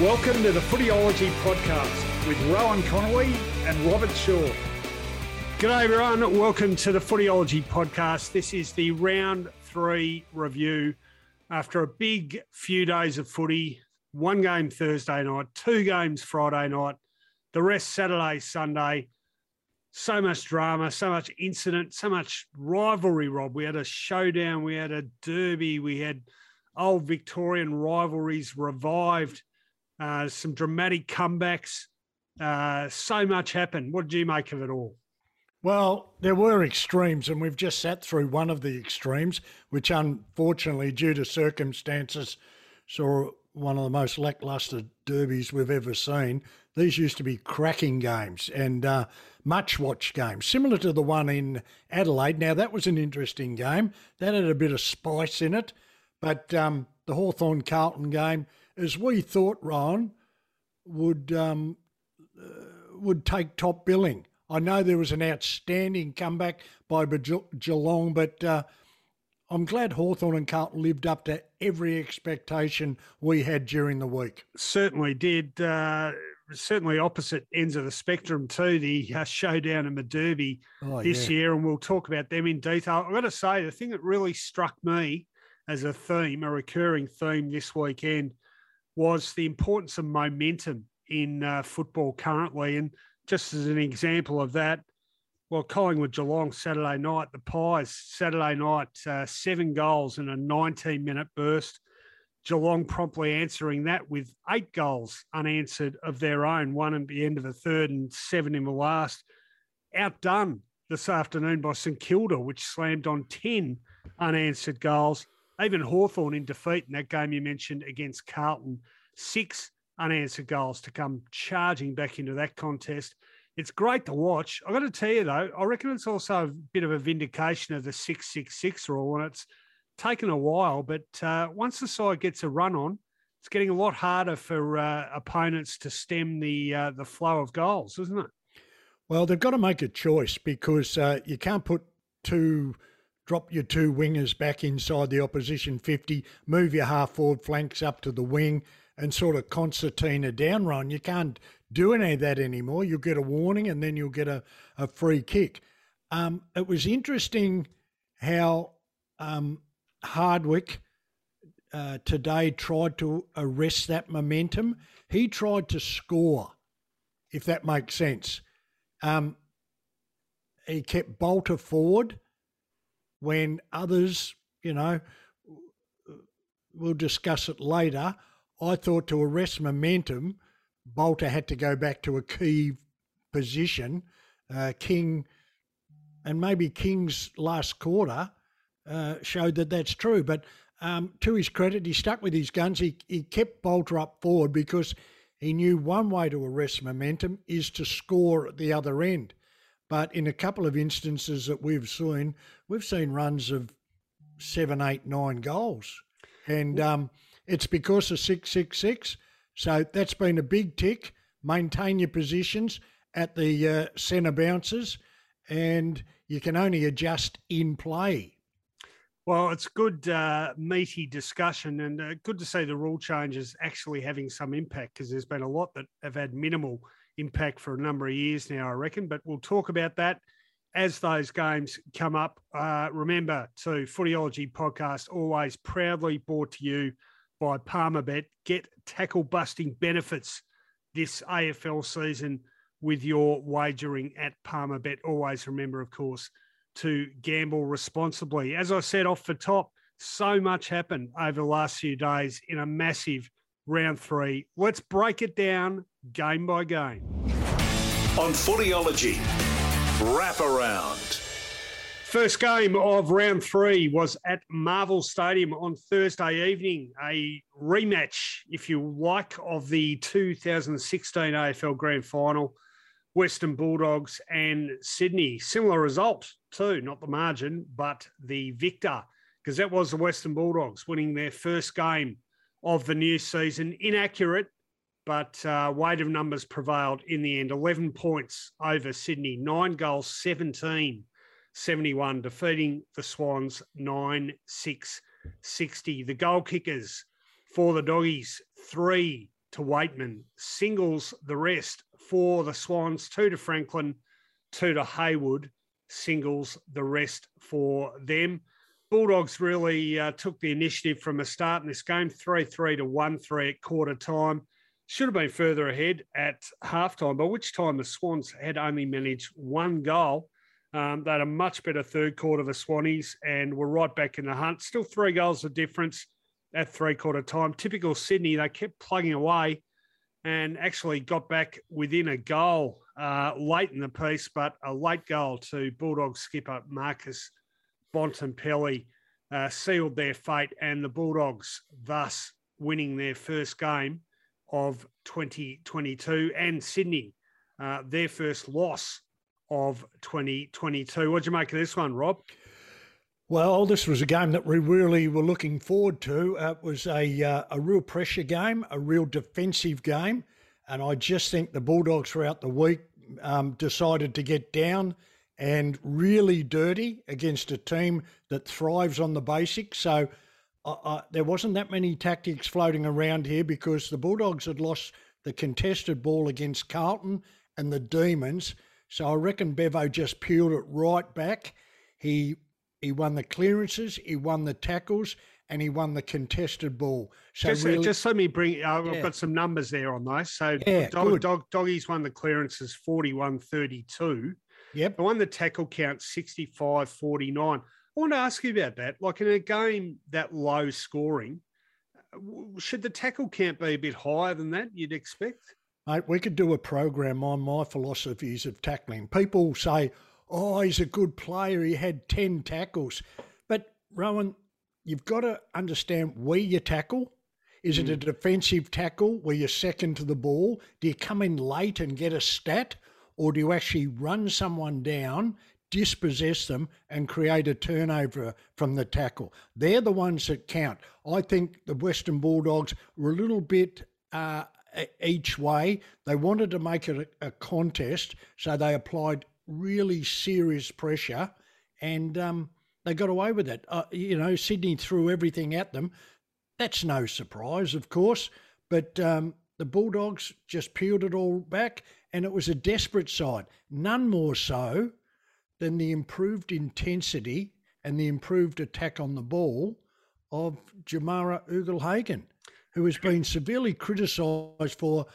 Welcome to the Footyology Podcast with Rowan Connolly and Robert Shaw. G'day, everyone. Welcome to the Footyology Podcast. This is the round three review after a big few days of footy. One game Thursday night, two games Friday night, the rest Saturday, Sunday. So much drama, so much incident, so much rivalry, Rob. We had a showdown, we had a derby, we had old Victorian rivalries revived uh, some dramatic comebacks. Uh, so much happened. What did you make of it all? Well, there were extremes, and we've just sat through one of the extremes, which unfortunately, due to circumstances, saw one of the most lackluster derbies we've ever seen. These used to be cracking games and uh, much watched games, similar to the one in Adelaide. Now, that was an interesting game. That had a bit of spice in it, but um, the Hawthorn Carlton game as we thought Ron would um, uh, would take top billing. I know there was an outstanding comeback by Geelong, but uh, I'm glad Hawthorn and Carlton lived up to every expectation we had during the week. Certainly did. Uh, certainly opposite ends of the spectrum too. The uh, showdown in the Derby oh, this yeah. year, and we'll talk about them in detail. I've got to say, the thing that really struck me as a theme, a recurring theme this weekend, was the importance of momentum in uh, football currently. And just as an example of that, well, Collingwood Geelong Saturday night, the Pies Saturday night, uh, seven goals in a 19 minute burst. Geelong promptly answering that with eight goals unanswered of their own, one at the end of the third and seven in the last. Outdone this afternoon by St Kilda, which slammed on 10 unanswered goals. Even Hawthorn in defeat in that game you mentioned against Carlton, six unanswered goals to come charging back into that contest. It's great to watch. I've got to tell you, though, I reckon it's also a bit of a vindication of the 666 rule, and it's taken a while. But uh, once the side gets a run on, it's getting a lot harder for uh, opponents to stem the uh, the flow of goals, isn't it? Well, they've got to make a choice because uh, you can't put two drop your two wingers back inside the opposition 50, move your half forward flanks up to the wing, and sort of concertina down run. You can't do any of that anymore. You'll get a warning and then you'll get a, a free kick. Um, it was interesting how um, Hardwick uh, today tried to arrest that momentum. He tried to score, if that makes sense. Um, he kept Bolton forward when others, you know, we'll discuss it later. I thought to arrest momentum, Bolton had to go back to a key position. Uh, King, and maybe King's last quarter uh, showed that that's true. But um, to his credit, he stuck with his guns. He, he kept Bolton up forward because he knew one way to arrest momentum is to score at the other end. But in a couple of instances that we've seen, we've seen runs of seven, eight, nine goals. And um, it's because of 666. So that's been a big tick. Maintain your positions at the uh, centre bounces, and you can only adjust in play. Well, it's good, uh, meaty discussion, and uh, good to see the rule changes actually having some impact because there's been a lot that have had minimal impact for a number of years now, I reckon. But we'll talk about that as those games come up. Uh, remember, to Footyology podcast, always proudly brought to you by Palmerbet. Get tackle busting benefits this AFL season with your wagering at Palmerbet. Always remember, of course, to gamble responsibly. As I said off the top, so much happened over the last few days in a massive round three. Let's break it down game by game. On Footyology, wrap around. first game of round three was at Marvel Stadium on Thursday evening. A rematch, if you like, of the 2016 AFL Grand Final. Western Bulldogs and Sydney. Similar result, too, not the margin, but the victor, because that was the Western Bulldogs winning their first game of the new season. Inaccurate, but uh, weight of numbers prevailed in the end. 11 points over Sydney, nine goals, 17 71, defeating the Swans 9 6 60. The goal kickers for the Doggies, three to Weightman, singles the rest for the Swans, two to Franklin, two to Hayward, singles the rest for them. Bulldogs really uh, took the initiative from the start in this game, 3 3 to 1 3 at quarter time. Should have been further ahead at halftime, by which time the Swans had only managed one goal. Um, they had a much better third quarter, of the Swannies, and were right back in the hunt. Still three goals of difference at three quarter time. Typical Sydney, they kept plugging away and actually got back within a goal uh, late in the piece, but a late goal to Bulldog skipper Marcus Bontempelli uh, sealed their fate, and the Bulldogs thus winning their first game of 2022 and Sydney, uh, their first loss of 2022. What'd you make of this one, Rob? Well, this was a game that we really were looking forward to. It was a uh, a real pressure game, a real defensive game, and I just think the Bulldogs throughout the week um, decided to get down and really dirty against a team that thrives on the basics. So uh, uh there wasn't that many tactics floating around here because the Bulldogs had lost the contested ball against Carlton and the Demons. So I reckon Bevo just peeled it right back. He he won the clearances, he won the tackles, and he won the contested ball. So just, really, just let me bring. Uh, I've got some numbers there on those. So yeah, dog, dog, doggies won the clearances 41-32. Yep. I won the tackle count 65-49. I want to ask you about that. Like in a game that low scoring, should the tackle count be a bit higher than that? You'd expect. Mate, we could do a program on my philosophies of tackling. People say, oh, he's a good player. He had 10 tackles. But, Rowan, you've got to understand where you tackle. Is mm. it a hmm. defensive tackle where you're second to the ball? Do you come in late and get a stat? Or do you actually run someone down, dispossess them, and create a turnover from the tackle? They're the ones that count. I think the Western Bulldogs were a little bit uh, each way. They wanted to make it a, a contest, so they applied really serious pressure, and um, they got away with it. Uh, you know, Sydney threw everything at them. That's no surprise, of course, but um, the Bulldogs just peeled it all back, and it was a desperate side. None more so than the improved intensity and the improved attack on the ball of Jamarra Ugle-Hagan who has been severely criticised for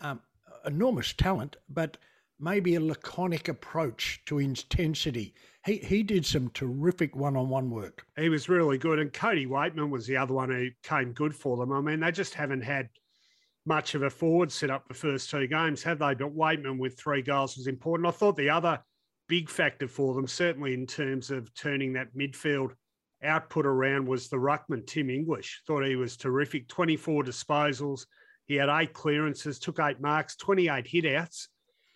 um, enormous talent, but maybe a laconic approach to intensity. He he did some terrific one-on-one work. He was really good, and Cody Weightman was the other one who came good for them. I mean, they just haven't had much of a forward set up the first two games, have they? But Weightman with three goals was important. I thought the other big factor for them, certainly in terms of turning that midfield output around was the ruckman Tim English. Thought he was terrific. 24 disposals. He had eight clearances, took eight marks, 28 hitouts.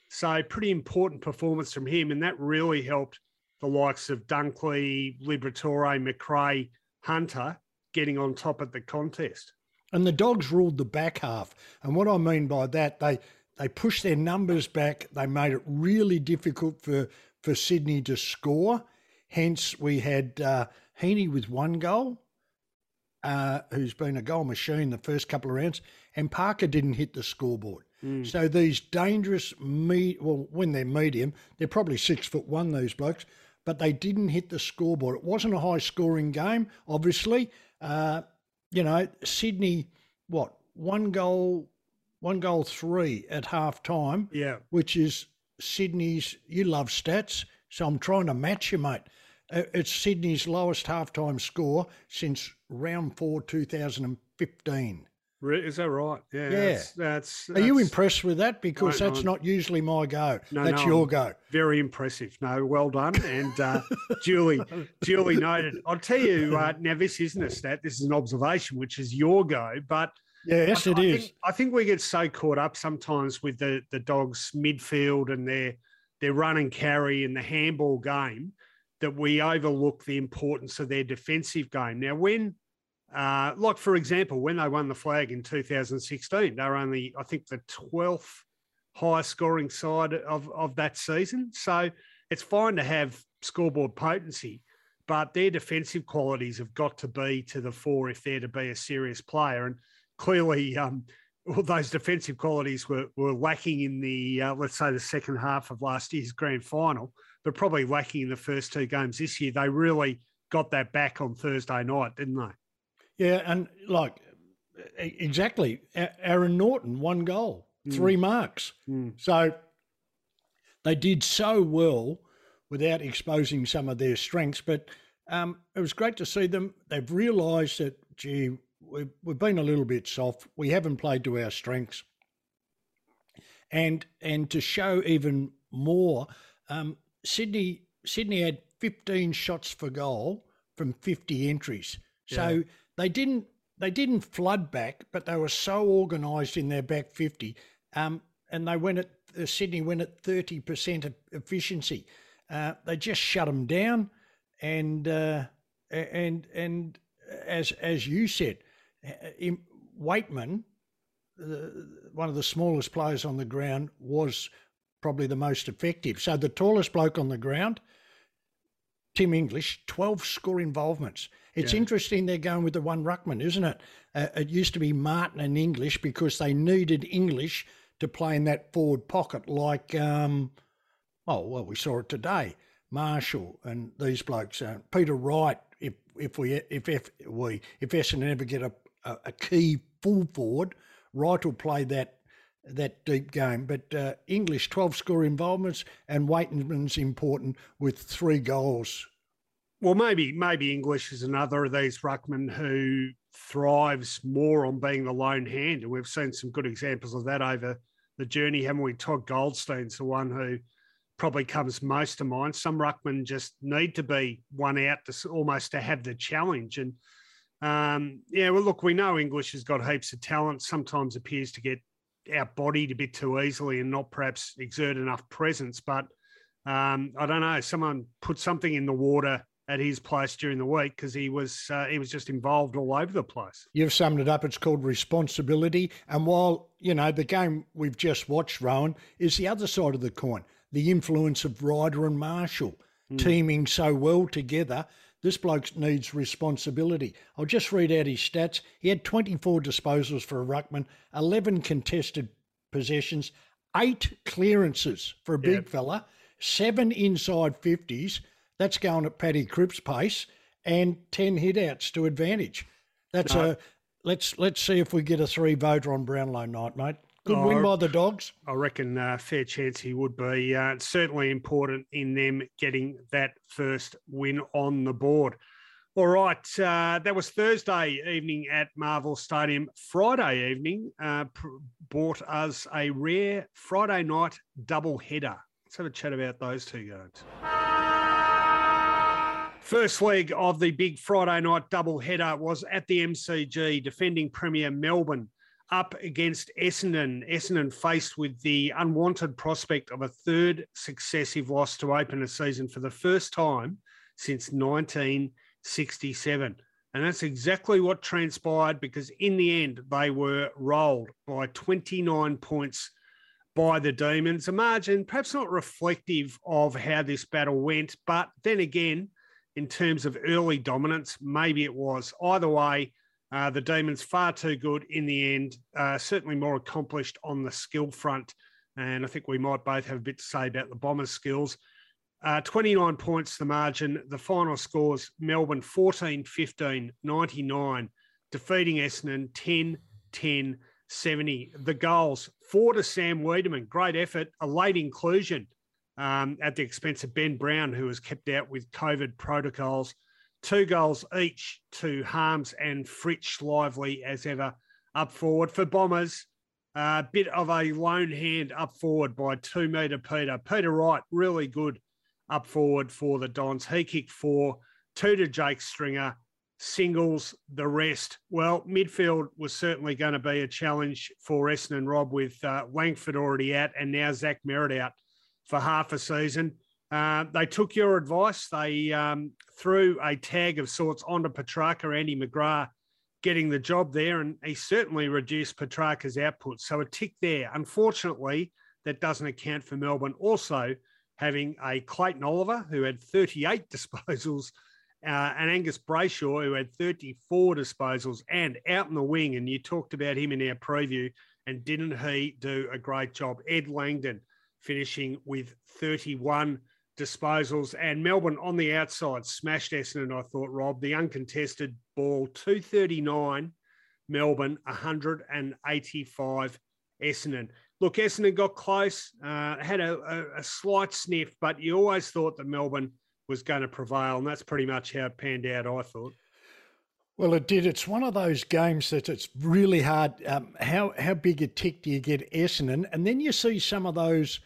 So pretty important performance from him, and that really helped the likes of Dunkley, Liberatore, McRae, Hunter getting on top of the contest. And the Dogs ruled the back half. And what I mean by that, they they pushed their numbers back. They made it really difficult for for Sydney to score. Hence, we had uh, Heeney with one goal, uh, who's been a goal machine the first couple of rounds, and Parker didn't hit the scoreboard. Mm. So these dangerous me well, when they're medium, they're probably six foot one, Those blokes, but they didn't hit the scoreboard. It wasn't a high scoring game, obviously. Uh, you know, Sydney, what, one goal, one goal three at half time. Yeah. Which is Sydney's you love stats, so I'm trying to match you, mate. Uh, it's Sydney's lowest halftime score since round four, 2015. Is that right? Yeah. yeah. That's, that's, Are you impressed with that? Because that's not usually my go. No, that's no, your go. Very impressive. No, well done. And uh, duly, duly noted. I'll tell you, uh, now this isn't a stat. This is an observation, which is your go. But yes, I, it I is. Think, I think we get so caught up sometimes with the, the dogs' midfield and their, their run and carry in the handball game that we overlook the importance of their defensive game. Now, when uh, like, for example, when they won the flag in 2016, they were only, I think, the 12th highest scoring side of, of that season. So it's fine to have scoreboard potency, but their defensive qualities have got to be to the fore if they're to be a serious player. And clearly, um, all those defensive qualities were, were lacking in the, uh, let's say, the second half of last year's grand final, but probably lacking in the first two games this year. They really got that back on Thursday night, didn't they? Yeah, and like exactly, Aaron Naughton, one goal, mm. three marks. Mm. So they did so well without exposing some of their strengths. But um, it was great to see them. They've realised that, gee, we've, we've been a little bit soft. We haven't played to our strengths. And and to show even more, um, Sydney Sydney had 15 shots for goal from 50 entries. So yeah they didn't they didn't flood back, but they were so organised in their back fifty, um, and they went at uh, Sydney went at thirty percent efficiency. Uh, they just shut them down, and uh, and and as as you said, Weightman, one of the smallest players on the ground, was probably the most effective. So the tallest bloke on the ground, Tim English, twelve score involvements. It's yeah. interesting they're going with the one ruckman, isn't it? Uh, it used to be Martin and English because they needed English to play in that forward pocket, like, um, oh, well, we saw it today. Marshall and these blokes, uh, Peter Wright. If if we if if we if Essendon ever get a, a, a key full forward, Wright will play that that deep game. But uh, English, 12 score involvements, and Weightman's important with three goals well, maybe maybe English is another of these ruckmen who thrives more on being the lone hand, and we've seen some good examples of that over the journey, haven't we? Todd Goldstein's the one who probably comes most to mind. Some ruckmen just need to be one out to almost to have the challenge, and um, yeah, well, look, we know English has got heaps of talent. Sometimes appears to get outbodied a bit too easily and not perhaps exert enough presence, but. Um, I don't know. Someone put something in the water at his place during the week because he was uh, he was just involved all over the place. You've summed it up. It's called responsibility. And while you know the game we've just watched, Rowan, is the other side of the coin. The influence of Ryder and Marshall mm. teaming so well together. This bloke needs responsibility. I'll just read out his stats. He had 24 disposals for a ruckman, 11 contested possessions, eight clearances for a big yep. fella, seven inside 50s, that's going at Paddy Cripps' pace and 10 hitouts to advantage. That's no. a let's let's see if we get a three voter on Brownlow night, mate. Good win by the Dogs. I reckon uh, fair chance he would be. Uh, it's certainly important in them getting that first win on the board. All right, uh, that was Thursday evening at Marvel Stadium. Friday evening uh, pr- brought us a rare Friday night double header. Let's have a chat about those two games. First leg of the big Friday night double header was at the MCG, defending Premier Melbourne up against Essendon. Essendon faced with the unwanted prospect of a third successive loss to open a season for the first time since 1967. And that's exactly what transpired because in the end, they were rolled by 29 points by the Demons. A margin perhaps not reflective of how this battle went, but then again, in terms of early dominance. Maybe it was. Either way, uh, the Demons far too good in the end. Uh, certainly more accomplished on the skill front, and I think we might both have a bit to say about the Bombers' skills. Uh, 29 points the margin. The final scores Melbourne 14 15 99, defeating Essendon 10 10 70. The goals four to Sam Weideman. Great effort, a late inclusion um, at the expense of Ben Brown, who was kept out with COVID protocols. Two goals each to Harmes and Fritsch Lively as ever. up forward. For Bombers, a bit of a lone hand up forward by two metre Peter. Peter Wright, really good up forward for the Dons. He kicked four, two to Jake Stringer, singles the rest. Well, midfield was certainly going to be a challenge for Essendon Rob with uh, Langford already out and now Zach Merrett out for half a season. Uh, they took your advice. They um, threw a tag of sorts onto Petracca, Andy McGrath getting the job there, and he certainly reduced Petracca's output. So a tick there. Unfortunately, that doesn't account for Melbourne also having a Clayton Oliver who had 38 disposals, uh, and Angus Brayshaw who had 34 disposals, and out in the wing. And you talked about him in our preview, and didn't he do a great job? Ed Langdon finishing with 31 disposals. And Melbourne on the outside smashed Essendon, I thought, Rob. The uncontested ball, 239, Melbourne, 185, Essendon. Look, Essendon got close, uh, had a, a, a, slight sniff, but you always thought that Melbourne was going to prevail. And that's pretty much how it panned out, I thought. Well, it did. It's one of those games that it's really hard. Um, how how big a tick do you get Essendon? And then you see some of those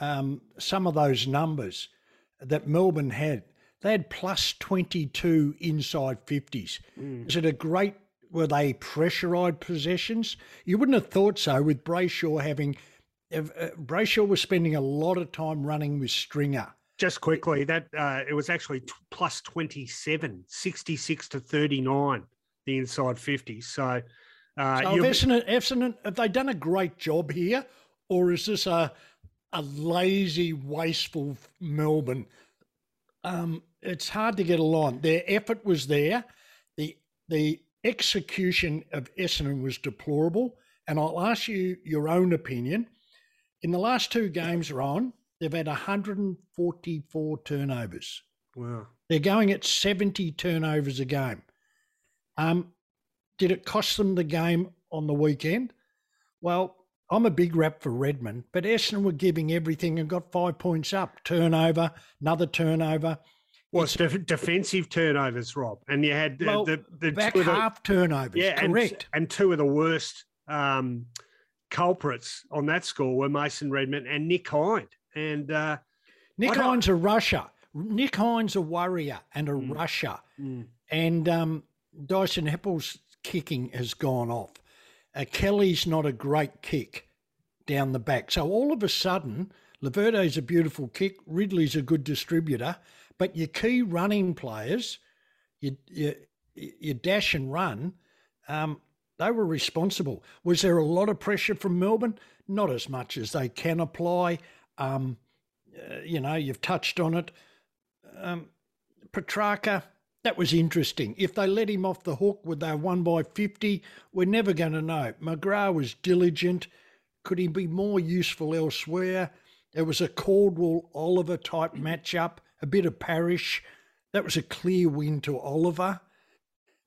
um, some of those numbers that Melbourne had. They had plus 22 inside 50s. Mm. Is it a great, were they pressurised possessions? You wouldn't have thought so with Brayshaw having, uh, Brayshaw was spending a lot of time running with Stringer. Just quickly, that uh, it was actually t- plus 27, 66 to 39, the inside 50s. So, uh, so have, Essendon, Essendon, have they done a great job here? Or is this a, a lazy, wasteful Melbourne. Um, it's hard to get along. Their effort was there. The the execution of Essendon was deplorable. And I'll ask you your own opinion. In the last two games, Ron, they've had 144 turnovers. Wow. They're going at 70 turnovers a game. Um, did it cost them the game on the weekend? Well, I'm a big rap for Redman, but Essendon were giving everything and got five points up. Turnover, another turnover. Well, it's def- defensive turnovers, Rob, and you had the, well, the, the back half the, turnovers. Yeah, correct. And, and, two of the worst um, culprits on that score were Mason Redman and Nick Hind. And uh, Nick Hind's a rusher. Nick Hind's a warrior and a mm, rusher. Mm. And um, Dyson Heppell's kicking has gone off. Uh, Kelly's not a great kick down the back. So all of a sudden, Laverde's a beautiful kick, Ridley's a good distributor, but your key running players, your, your, your dash and run, um, they were responsible. Was there a lot of pressure from Melbourne? Not as much as they can apply. Um, uh, you know, you've touched on it. Um, Petracca, that was interesting. If they let him off the hook, would they have won by 50? We're never going to know. McGrath was diligent. Could he be more useful elsewhere? There was a Caldwell Oliver type matchup, a bit of Parish. That was a clear win to Oliver.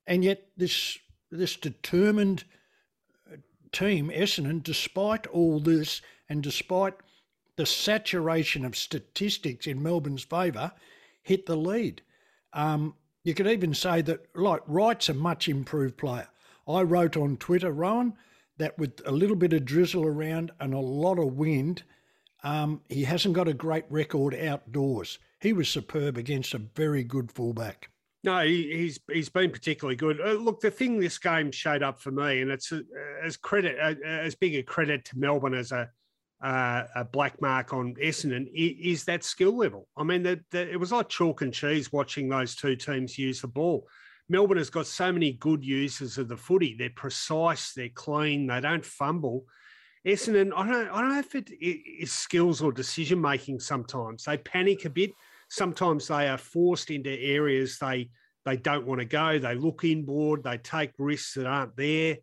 And yet, this, this determined uh, team, Essendon, despite all this and despite the saturation of statistics in Melbourne's favour, hit the lead. Um, you could even say that, like, Wright's a much improved player. I wrote on Twitter, Rowan, that with a little bit of drizzle around and a lot of wind, um, he hasn't got a great record outdoors. He was superb against a very good fullback. No, he, he's he's been particularly good. Uh, look, the thing this game showed up for me, and it's uh, as credit uh, as big a credit to Melbourne as a uh, a black mark on Essendon is that skill level. I mean, the, the, it was like chalk and cheese watching those two teams use the ball. Melbourne has got so many good users of the footy. They're precise, they're clean, they don't fumble. Essendon, I don't, I don't know if it is skills or decision making. Sometimes they panic a bit. Sometimes they are forced into areas they they don't want to go. They look inboard. They take risks that aren't there.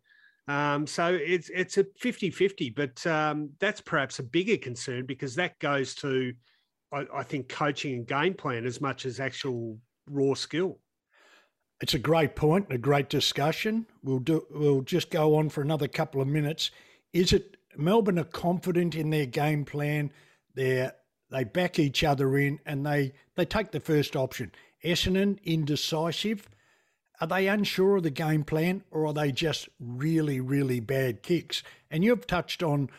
Um, so it's it's a 50-50, but um, that's perhaps a bigger concern because that goes to, I, I, think, coaching and game plan as much as actual raw skill. It's a great point, a great discussion. We'll do. We'll just go on for another couple of minutes. Is it Melbourne are confident in their game plan? They they back each other in, and they they take the first option. Essendon indecisive. Are they unsure of the game plan or are they just really, really bad kicks? And you've touched on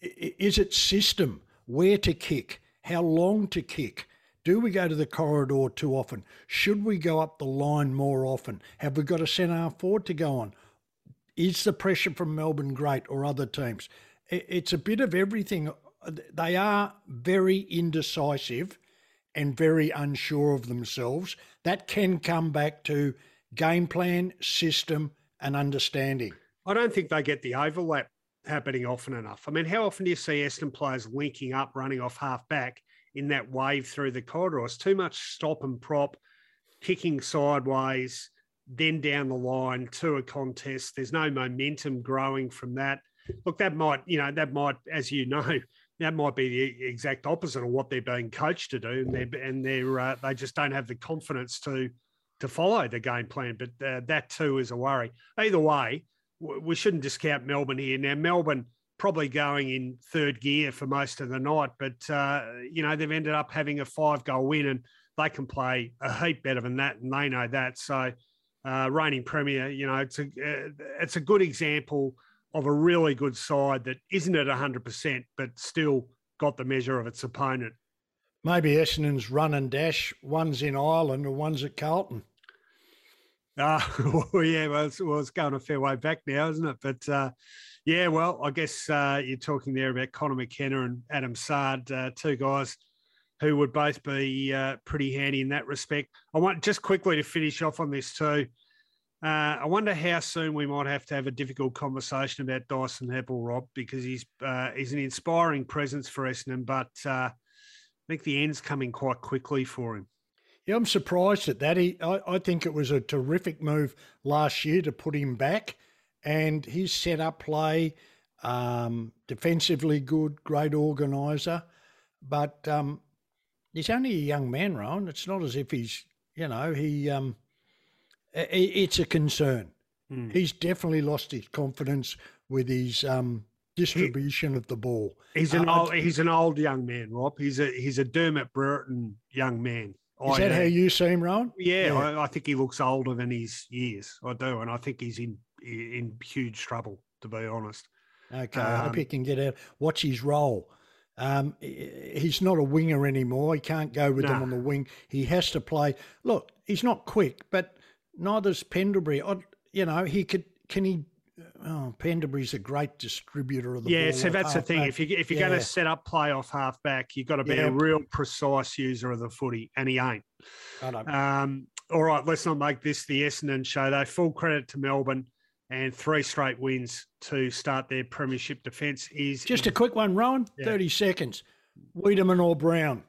is it system, where to kick, how long to kick? Do we go to the corridor too often? Should we go up the line more often? Have we got a centre forward to go on? Is the pressure from Melbourne great or other teams? It's a bit of everything. They are very indecisive and very unsure of themselves. That can come back to game plan, system, and understanding. I don't think they get the overlap happening often enough. I mean, how often do you see Essendon players linking up, running off half back in that wave through the corridor? It's too much stop and prop, kicking sideways, then down the line to a contest. There's no momentum growing from that. Look, that might, you know, that might, as you know, that might be the exact opposite of what they're being coached to do, and they're and they're uh, they just don't have the confidence to to follow the game plan. But uh, that too is a worry. Either way, we shouldn't discount Melbourne here. Now, Melbourne probably going in third gear for most of the night, but uh, you know they've ended up having a five goal win, and they can play a heap better than that, and they know that. So, uh, reigning premier, you know, it's a uh, it's a good example of a really good side that isn't at hundred percent, but still got the measure of its opponent. Maybe Essendon's run and dash. One's in Ireland, or one's at Carlton. Uh, well, yeah, well it's, well, it's going a fair way back now, isn't it? But uh, yeah, well, I guess uh, you're talking there about Connor McKenna and Adam Saad, uh, two guys who would both be uh, pretty handy in that respect. I want just quickly to finish off on this too. Uh, I wonder how soon we might have to have a difficult conversation about Dyson Heppell, Rob, because he's he's an inspiring presence for Essendon, but I think the end's coming quite quickly for him. Yeah, I'm surprised at that. He, I, I think it was a terrific move last year to put him back, and his set up play, um, defensively good, great organiser, but um, he's only a young man, Rowan. It's not as if he's, you know, he. Um, it's a concern. Mm. He's definitely lost his confidence with his um, distribution he, of the ball. He's an uh, old, he's an old young man, Rob. He's a he's a Dermott Brereton young man. Is I, that how you see him, Rowan? Yeah, yeah. I, I, think he looks older than his years. I do, and I think he's in in huge trouble, to be honest. Okay, um, I hope he can get out. What's his role? Um, he's not a winger anymore. He can't go with nah. them on the wing. He has to play. Look, he's not quick, but neither's Pendlebury. I, you know, he could. Can he oh, Pendlebury's a great distributor of the yeah, ball. Yeah, so that's the thing. Back. If you if you're yeah. going to set up play off halfback, you've got to be yeah. a real precise user of the footy, and he ain't. I Um, all right, let's not make this the Essendon show though. Full credit to Melbourne and three straight wins to start their premiership defence. Is just a quick one, Rowan. Yeah. Thirty seconds. Weideman or Brown?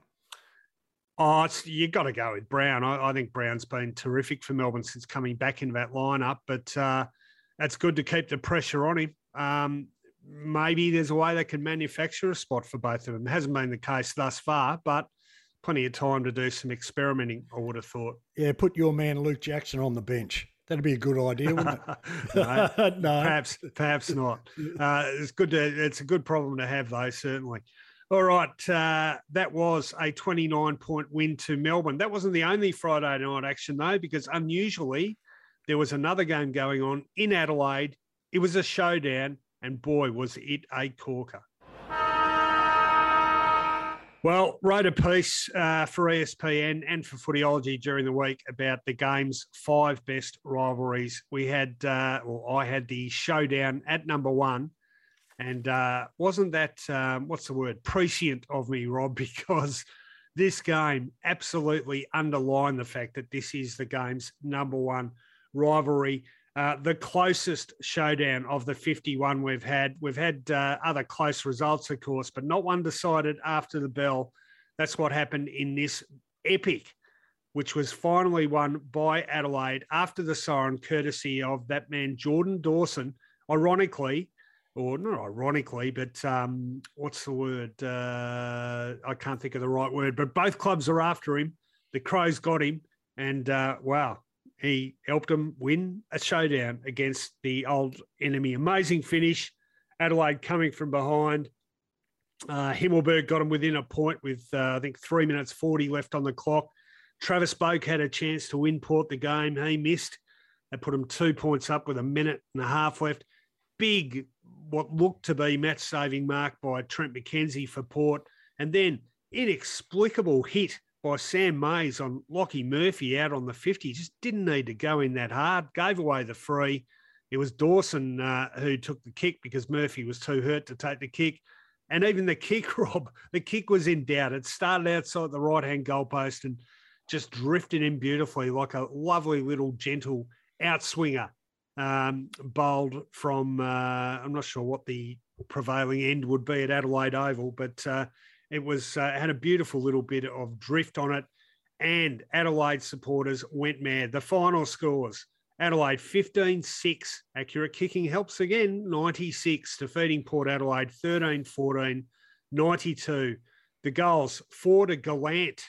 Oh, you got to go with Brown. I, I, think Brown's been terrific for Melbourne since coming back into that lineup, but. Uh, that's good to keep the pressure on him. Um, maybe there's a way they can manufacture a spot for both of them. It hasn't been the case thus far, but plenty of time to do some experimenting, I would have thought. Yeah, put your man Luke Jackson on the bench. That'd be a good idea, wouldn't it? no, no, perhaps, perhaps not. Uh, it's good to. It's a good problem to have, though. Certainly. All right, uh, that was a 29 point win to Melbourne. That wasn't the only Friday night action, though, because unusually there was another game going on in Adelaide. It was a showdown, and boy, was it a corker. Well, wrote a piece uh, for ESPN and for Footyology during the week about the game's five best rivalries. We had, uh, well, I had the showdown at number one, and uh, wasn't that um, what's the word prescient of me, Rob? Because this game absolutely underlined the fact that this is the game's number one rivalry. Uh, the closest showdown of the 51 we've had. We've had uh, other close results, of course, but not one decided after the bell. That's what happened in this epic, which was finally won by Adelaide after the siren, courtesy of that man, Jordan Dawson. Ironically, or not ironically, but um, what's the word? Uh, I can't think of the right word, but both clubs are after him. The Crows got him. And uh, wow, he helped them win a showdown against the old enemy. Amazing finish. Adelaide coming from behind. Uh, Himmelberg got him within a point with, uh, I think, three minutes 40 left on the clock. Travis Boak had a chance to win Port the game. He missed. They put him two points up with a minute and a half left. Big, what looked to be match saving mark by Trent McKenzie for Port. And then inexplicable hit by Sam Mayes on Lockie Murphy out on the 50. Just didn't need to go in that hard, gave away the free. It was Dawson uh, who took the kick because Murphy was too hurt to take the kick. And even the kick, Rob, the kick was in doubt. It started outside the right hand goalpost and just drifted in beautifully like a lovely little gentle outswinger um, bowled from, uh, I'm not sure what the prevailing end would be at Adelaide Oval, but uh, it was uh, had a beautiful little bit of drift on it. And Adelaide supporters went mad. The final scores Adelaide 15 6. Accurate kicking helps again 96, defeating Port Adelaide 13 14, 92. The goals four to Gallant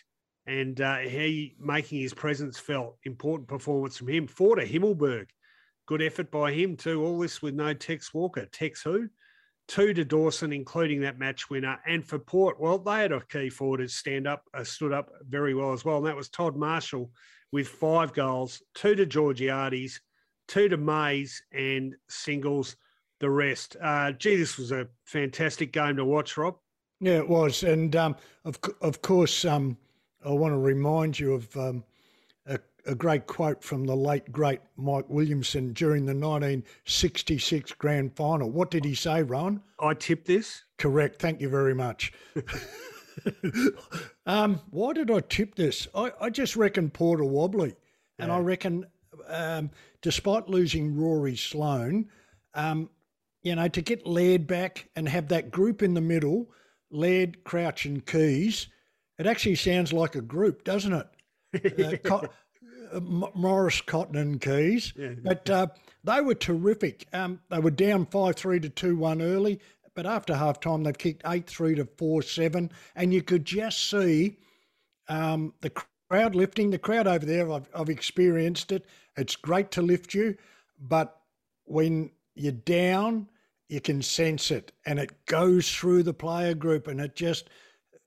and uh, he making his presence felt. Important performance from him. Four to Himmelberg. Good effort by him too. All this with no Tex Walker. Tex who? Two to Dawson, including that match winner. And for Port, well, they had a key forward who stand up, uh, stood up very well as well. And that was Todd Marshall with five goals, two to Georgiades, two to Mayes, and singles the rest. Uh, gee, this was a fantastic game to watch, Rob. Yeah, it was. And um, of, of course, um, I want to remind you of um, a, great quote from the late, great Mike Williamson during the 1966 grand final. What did he say, Ron? I tipped this. Correct. Thank you very much. um, why did I tip this? I, I just reckon Porter wobbly. And yeah. I reckon, um, despite losing Rory Sloane, um, you know, to get Laird back and have that group in the middle, Laird, Crouch, and Keays, it actually sounds like a group, doesn't it? uh, Morris, Cotton, and Keys. Yeah. But uh, they were terrific. Um, they were down 5 3 to 2 1 early. But after half time, they've kicked 8 3 to 4 7. And you could just see um, the crowd lifting. The crowd over there, I've, I've experienced it. It's great to lift you. But when you're down, you can sense it and it goes through the player group and it just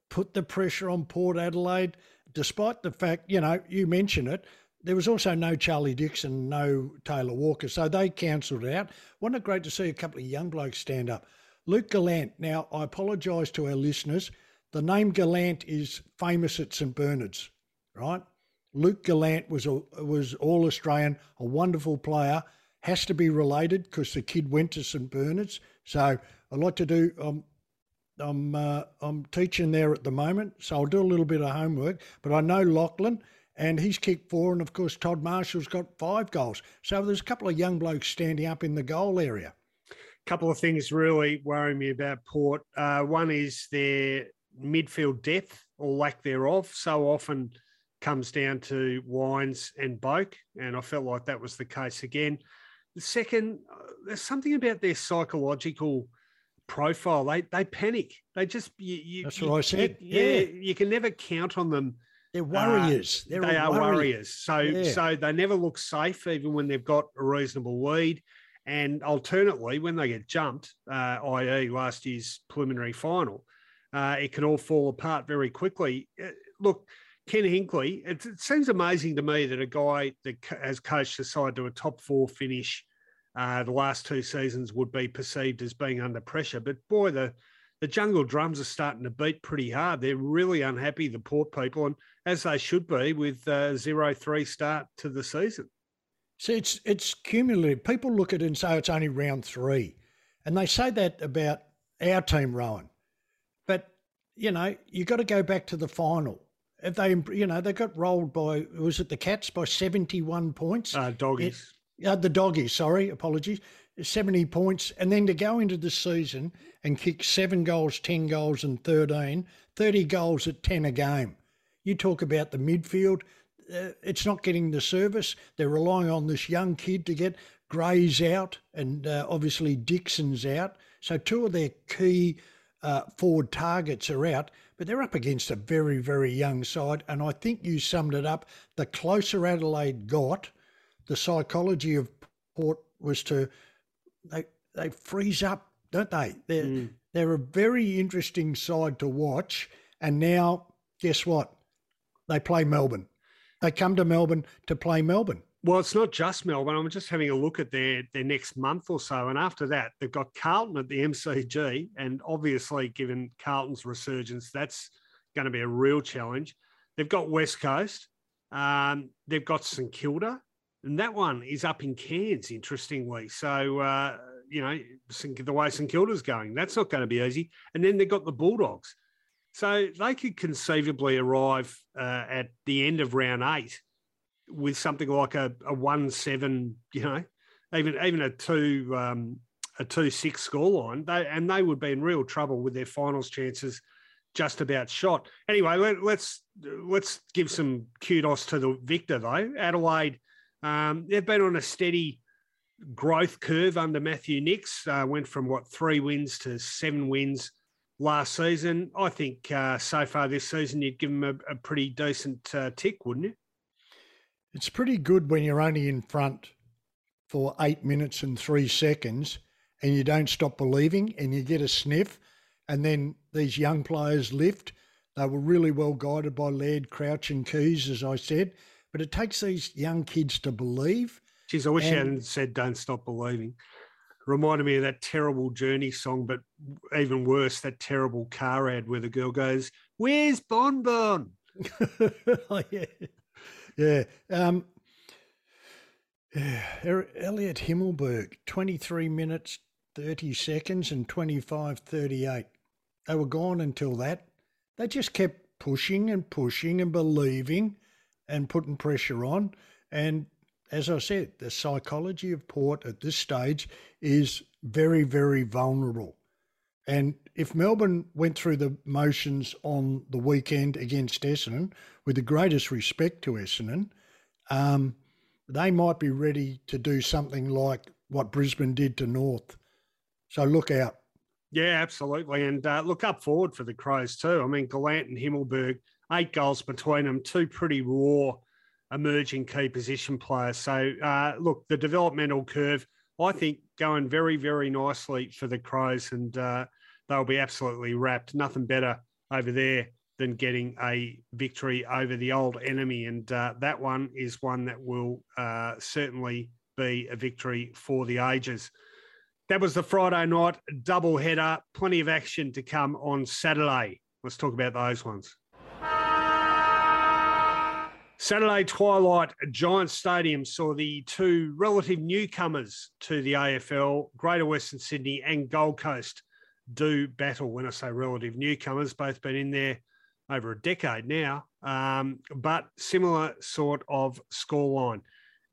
put the pressure on Port Adelaide, despite the fact, you know, you mentioned it, there was also no Charlie Dixon, no Taylor Walker, so they cancelled it out. Wasn't it great to see a couple of young blokes stand up? Luke Gallant. Now, I apologise to our listeners. The name Gallant is famous at St Bernard's, right? Luke Gallant was a, was all Australian, a wonderful player. Has to be related because the kid went to St Bernard's. So I'd like to do. Um, I'm uh, I'm teaching there at the moment, so I'll do a little bit of homework. But I know Lachlan, and he's kicked four, and of course Todd Marshall's got five goals. So there's a couple of young blokes standing up in the goal area A couple of things really worry me about Port. Uh, one is their midfield depth or lack thereof. So often comes down to Wines and Boak, and I felt like that was the case again. The second, uh, there's something about their psychological profile. They they panic. They just you, you, that's what I said. You, yeah, you can never count on them. They're warriors. Uh, they are warrior. warriors. So yeah. so they never look safe, even when they've got a reasonable lead. And alternately, when they get jumped, uh, i.e., last year's preliminary final, uh, it can all fall apart very quickly. Uh, look, Ken Hinkley, it, it, seems amazing to me that a guy that has coached the side to a top four finish uh, the last two seasons would be perceived as being under pressure. But boy, the the jungle drums are starting to beat pretty hard. They're really unhappy, the port people, and as they should be with uh, zero three start to the season. See, it's it's cumulative. People look at it and say it's only round three, and they say that about our team, Rowan. But you know, you got to go back to the final. If they, you know, they got rolled by was it the Cats by seventy one points? Uh, doggies. It, uh, the doggies. Sorry, apologies. Seventy points, and then to go into the season and kick seven goals, ten goals, and 13, 30 goals at ten a game. You talk about the midfield uh, it's not getting the service. They're relying on this young kid to get Gray's out and uh, obviously Dixon's out. So two of their key uh, forward targets are out, but they're up against a very, very young side. And I think you summed it up. The closer Adelaide got, the psychology of Port was to they they freeze up, don't they? They're mm. they're a very interesting side to watch. And now, guess what? They play Melbourne. They come to Melbourne to play Melbourne. Well, it's not just Melbourne. I'm just having a look at their their next month or so, and after that, they've got Carlton at the MCG, and obviously, given Carlton's resurgence, that's going to be a real challenge. They've got West Coast, um, they've got St Kilda, and that one is up in Cairns, interestingly. So, uh, you know, the way St Kilda's going, that's not going to be easy. And then they've got the Bulldogs. So they could conceivably arrive uh, at the end of round eight with something like a, a one seven, you know, even even a two um, a two six scoreline, they and they would be in real trouble with their finals chances just about shot. Anyway, let, let's, let's give some kudos to the victor though. Adelaide, um, they've been on a steady growth curve under Matthew Nicks. Uh, went from what three wins to seven wins last season. I think uh, so far this season you'd give them a, a pretty decent uh, tick, wouldn't you? It's pretty good when you're only in front for eight minutes and three seconds and you don't stop believing and you get a sniff and then these young players lift. They were really well guided by Laird, Crouch and Keays, as I said. But it takes these young kids to believe. Geez, I wish and, you hadn't said don't stop believing. Reminded me of that terrible Journey song, but even worse, that terrible car ad where the girl goes, Where's Bon Bon? oh, yeah. Yeah. Um, yeah. Elliot Himmelberg, 23 minutes, 30 seconds and 25 38. They were gone until that. They just kept pushing and pushing and believing and putting pressure on. And as I said, the psychology of Port at this stage is very, very vulnerable. And if Melbourne went through the motions on the weekend against Essendon, with the greatest respect to Essendon, um, they might be ready to do something like what Brisbane did to North. So look out. Yeah, absolutely. And uh, look up forward for the Crows too. I mean, Gallant and Himmelberg, eight goals between them, two pretty raw emerging key position players. So uh, look, the developmental curve, I think, going very, very nicely for the Crows, and uh, they'll be absolutely rapt. Nothing better over there than getting a victory over the old enemy. And uh, that one is one that will uh, certainly be a victory for the ages. That was the Friday night double header. Plenty of action to come on Saturday. Let's talk about those ones. Saturday twilight, Giant Stadium saw the two relative newcomers to the AFL, Greater Western Sydney and Gold Coast, do battle. When I say relative newcomers, both been in there over a decade now, um, but similar sort of scoreline.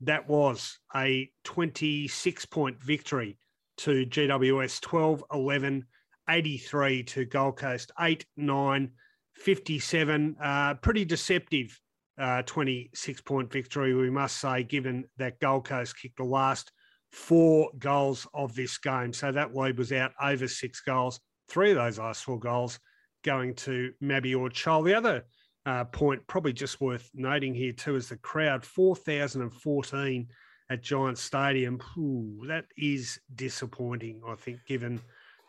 That was a 26 point victory to GWS, 12 11, 83 to Gold Coast, 8 9, 57. Uh, pretty deceptive uh, 26 point victory, we must say, given that Gold Coast kicked the last four goals of this game. So that lead was out over six goals. Three of those last four goals going to Mabior Chol. The other uh, point, probably just worth noting here too, is the crowd 4,014 at Giants Stadium. Ooh, that is disappointing, I think, given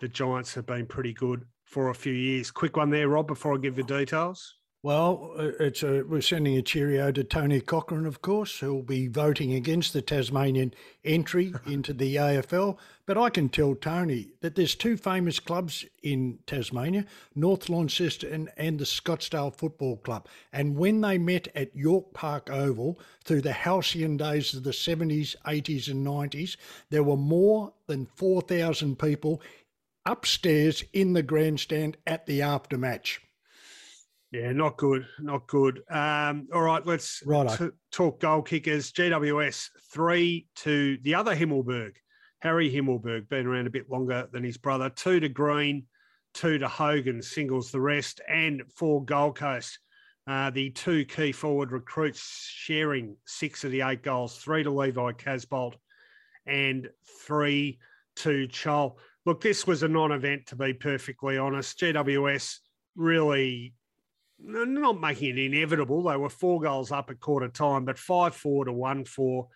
the Giants have been pretty good for a few years. Quick one there, Rob, before I give the details. Well, uh, it's a, we're sending a cheerio to Tony Cochrane, of course, who will be voting against the Tasmanian entry into the AFL. But I can tell Tony that there's two famous clubs in Tasmania, North Launceston and the Scottsdale Football Club. And when they met at York Park Oval through the halcyon days of the 70s, 80s, and 90s, there were more than 4,000 people upstairs in the grandstand at the aftermatch. Yeah, not good, not good. Um, all right, let's t- talk goal kickers. GWS three to the other Himmelberg, Harry Himmelberg, been around a bit longer than his brother. Two to Greene, two to Hogan, singles the rest, and for Gold Coast. Uh, the two key forward recruits sharing six of the eight goals, three to Levi Casboult and three to Chol. Look, this was a non event, to be perfectly honest. GWS really not making it inevitable. They were four goals up at quarter time, but five four to one four,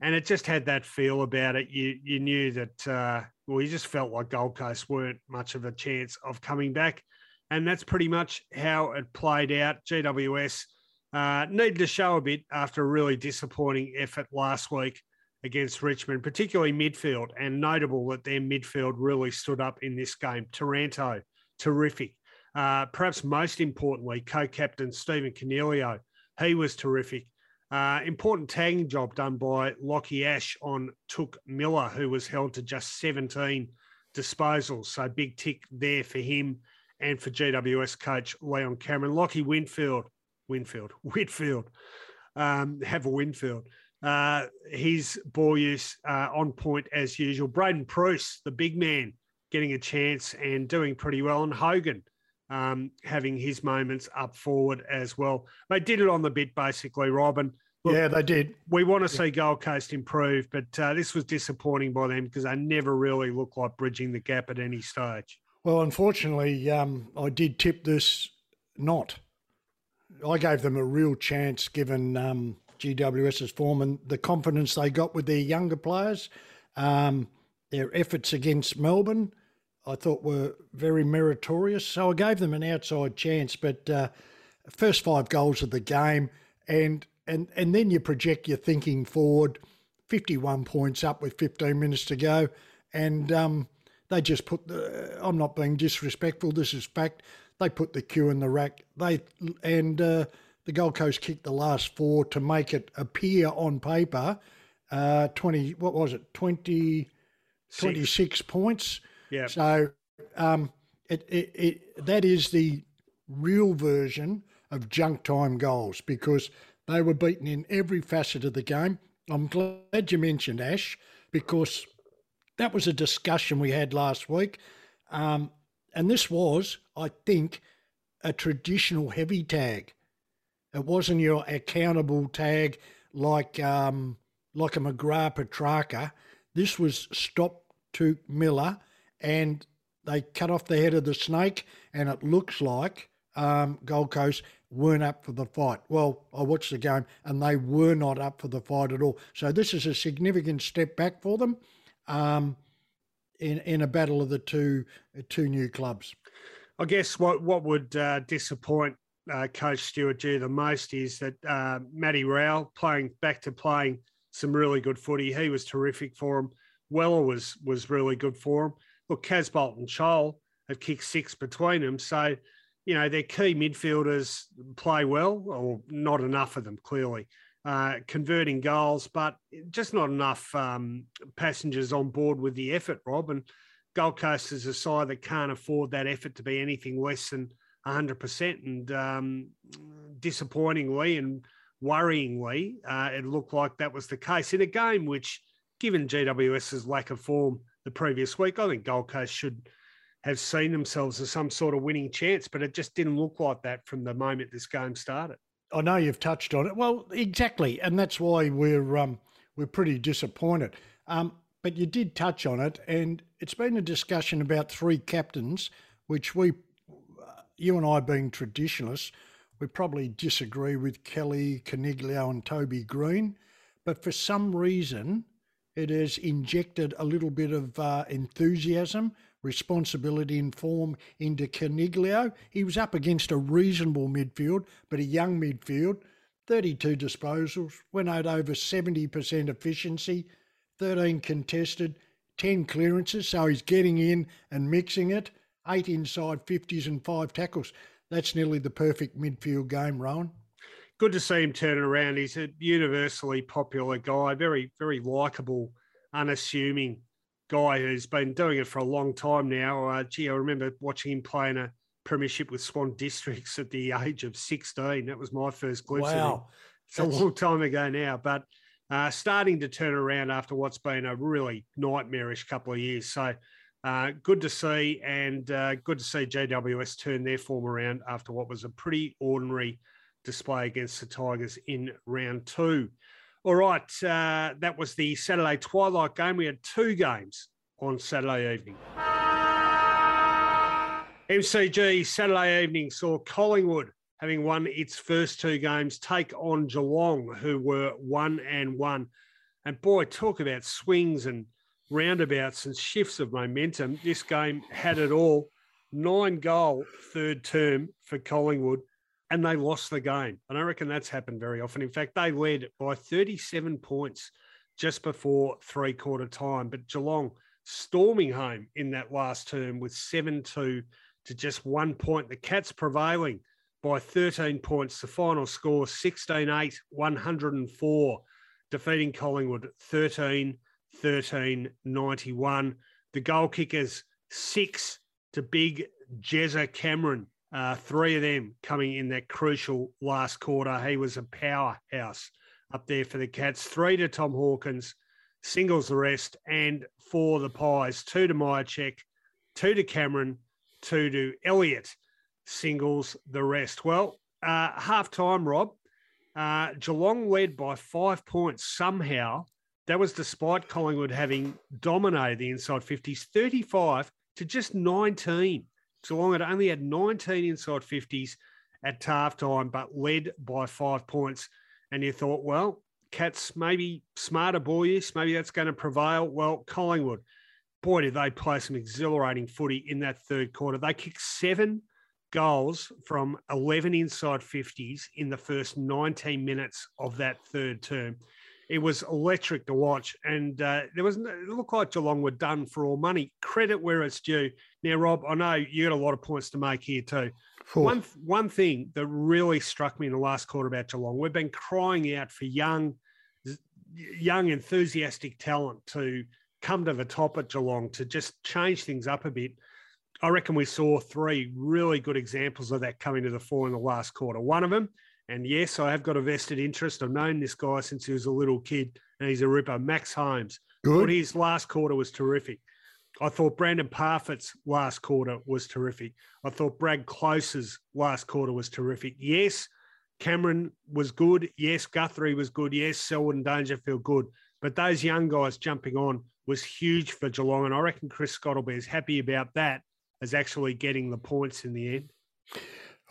and it just had that feel about it. You you knew that uh, well, you just felt like Gold Coast weren't much of a chance of coming back, and that's pretty much how it played out. GWS uh, needed to show a bit after a really disappointing effort last week against Richmond, particularly midfield, and notable that their midfield really stood up in this game. Taranto, terrific. Uh, perhaps most importantly, co-captain Stephen Coniglio, he was terrific. Uh, important tagging job done by Lachie Ash on Touk Miller, who was held to just 17 disposals. So big tick there for him and for GWS coach Leon Cameron. Lockie Winfield, Winfield, Whitfield, um, have a Winfield. Uh, his ball use uh, on point as usual. Braydon Preuss, the big man, getting a chance and doing pretty well. And Hogan um, having his moments up forward as well. They did it on the bit, basically, Robin. Look, yeah, they did. We want to see Gold Coast improve, but uh, this was disappointing by them because they never really looked like bridging the gap at any stage. Well, unfortunately, um, I did tip this not. I gave them a real chance given um, GWS's form and the confidence they got with their younger players. Um, their efforts against Melbourne, I thought were very meritorious. So I gave them an outside chance. But uh, first five goals of the game, and and and then you project your thinking forward. Fifty-one points up with fifteen minutes to go, and um, they just put the. I'm not being disrespectful. This is fact. They put the cue in the rack. They and. Uh, the Gold Coast kicked the last four to make it appear on paper uh, 20, what was it, 20, 26 points. Yeah. So um, it, it, it, that is the real version of junk time goals because they were beaten in every facet of the game. I'm glad you mentioned Ash because that was a discussion we had last week. Um, and this was, I think, a traditional heavy tag. It wasn't your accountable tag like um, like a McGrath Petracca. This was stop Touk Miller, and they cut off the head of the snake, and it looks like um, Gold Coast weren't up for the fight. Well, I watched the game, and they were not up for the fight at all. So this is a significant step back for them um, in in a battle of the two two new clubs. I guess what what would uh, disappoint uh, Coach Stuart Dew the most is that uh, Matty Rowell playing back to playing some really good footy. He was terrific for him. Weller was was really good for him. Look, Casboult and Chol have kicked six between them, so you know their key midfielders play well, or not enough of them clearly. Uh, converting goals, but just not enough um, passengers on board with the effort, Rob. And Gold Coast is a side that can't afford that effort to be anything less than 100%. And um, disappointingly and worryingly, uh, it looked like that was the case in a game which, given GWS's lack of form the previous week, I think Gold Coast should have seen themselves as some sort of winning chance, but it just didn't look like that from the moment this game started. I know you've touched on it. Well, exactly, and that's why we're um, we're pretty disappointed. Um, but you did touch on it, and it's been a discussion about three captains, which we you and I being traditionalists, we probably disagree with Kelly, Coniglio, and Toby Greene, but for some reason, it has injected a little bit of uh, enthusiasm, responsibility, and form into Coniglio. He was up against a reasonable midfield, but a young midfield. 32 disposals, went out over 70% efficiency, 13 contested, 10 clearances. So he's getting in and mixing it eight inside 50s and five tackles. That's nearly the perfect midfield game, Rowan. Good to see him turn it around. He's a universally popular guy, very, very likable, unassuming guy who's been doing it for a long time now. Uh, gee, I remember watching him play in a premiership with Swan Districts at the age of 16. That was my first glimpse wow. of him. It's That's... a long time ago now, but uh, starting to turn around after what's been a really nightmarish couple of years. So uh, good to see, and uh, good to see GWS turn their form around after what was a pretty ordinary display against the Tigers in round two. All right, uh, that was the Saturday twilight game. We had two games on Saturday evening. MCG Saturday evening saw Collingwood having won its first two games take on Geelong, who were one and one. And boy, talk about swings and roundabouts and shifts of momentum. This game had it all. Nine goal third term for Collingwood. And they lost the game. And I reckon that's happened very often. In fact, they led by 37 points just before three quarter time, but Geelong storming home in that last term with 7 2 to just one point. The Cats prevailing by 13 points. The final score 16 8, 104, defeating Collingwood 13 13 91. The goal kickers six to big Jezza Cameron. Uh, three of them coming in that crucial last quarter. He was a powerhouse up there for the Cats. Three to Tom Hawkins, singles the rest, and for the Pies, two to Mihocek, two to Cameron, two to Elliott, singles the rest. Well, uh, half time, Rob. Uh, Geelong led by five points somehow. That was despite Collingwood having dominated the inside 50s, 35 to just 19. Geelong had only had 19 inside 50s at half time, but led by five points. And you thought, well, Cats maybe smarter boyish, maybe that's going to prevail. Well, Collingwood, boy, did they play some exhilarating footy in that third quarter. They kicked seven goals from 11 inside 50s in the first 19 minutes of that third term. It was electric to watch, and uh, there was it looked like Geelong were done for all money. Credit where it's due. Now, Rob, I know you got a lot of points to make here too. One one thing that really struck me in the last quarter about Geelong, we've been crying out for young, young enthusiastic talent to come to the top at Geelong to just change things up a bit. I reckon we saw three really good examples of that coming to the fore in the last quarter. One of them and yes, I have got a vested interest. I've known this guy since he was a little kid, and he's a ripper. Max Holmes. Good. But his last quarter was terrific. I thought Brandon Parfitt's last quarter was terrific. I thought Brad Close's last quarter was terrific. Yes, Cameron was good. Yes, Guthrie was good. Yes, Selwood and Dangerfield good. But those young guys jumping on was huge for Geelong. And I reckon Chris Scott will be as happy about that as actually getting the points in the end.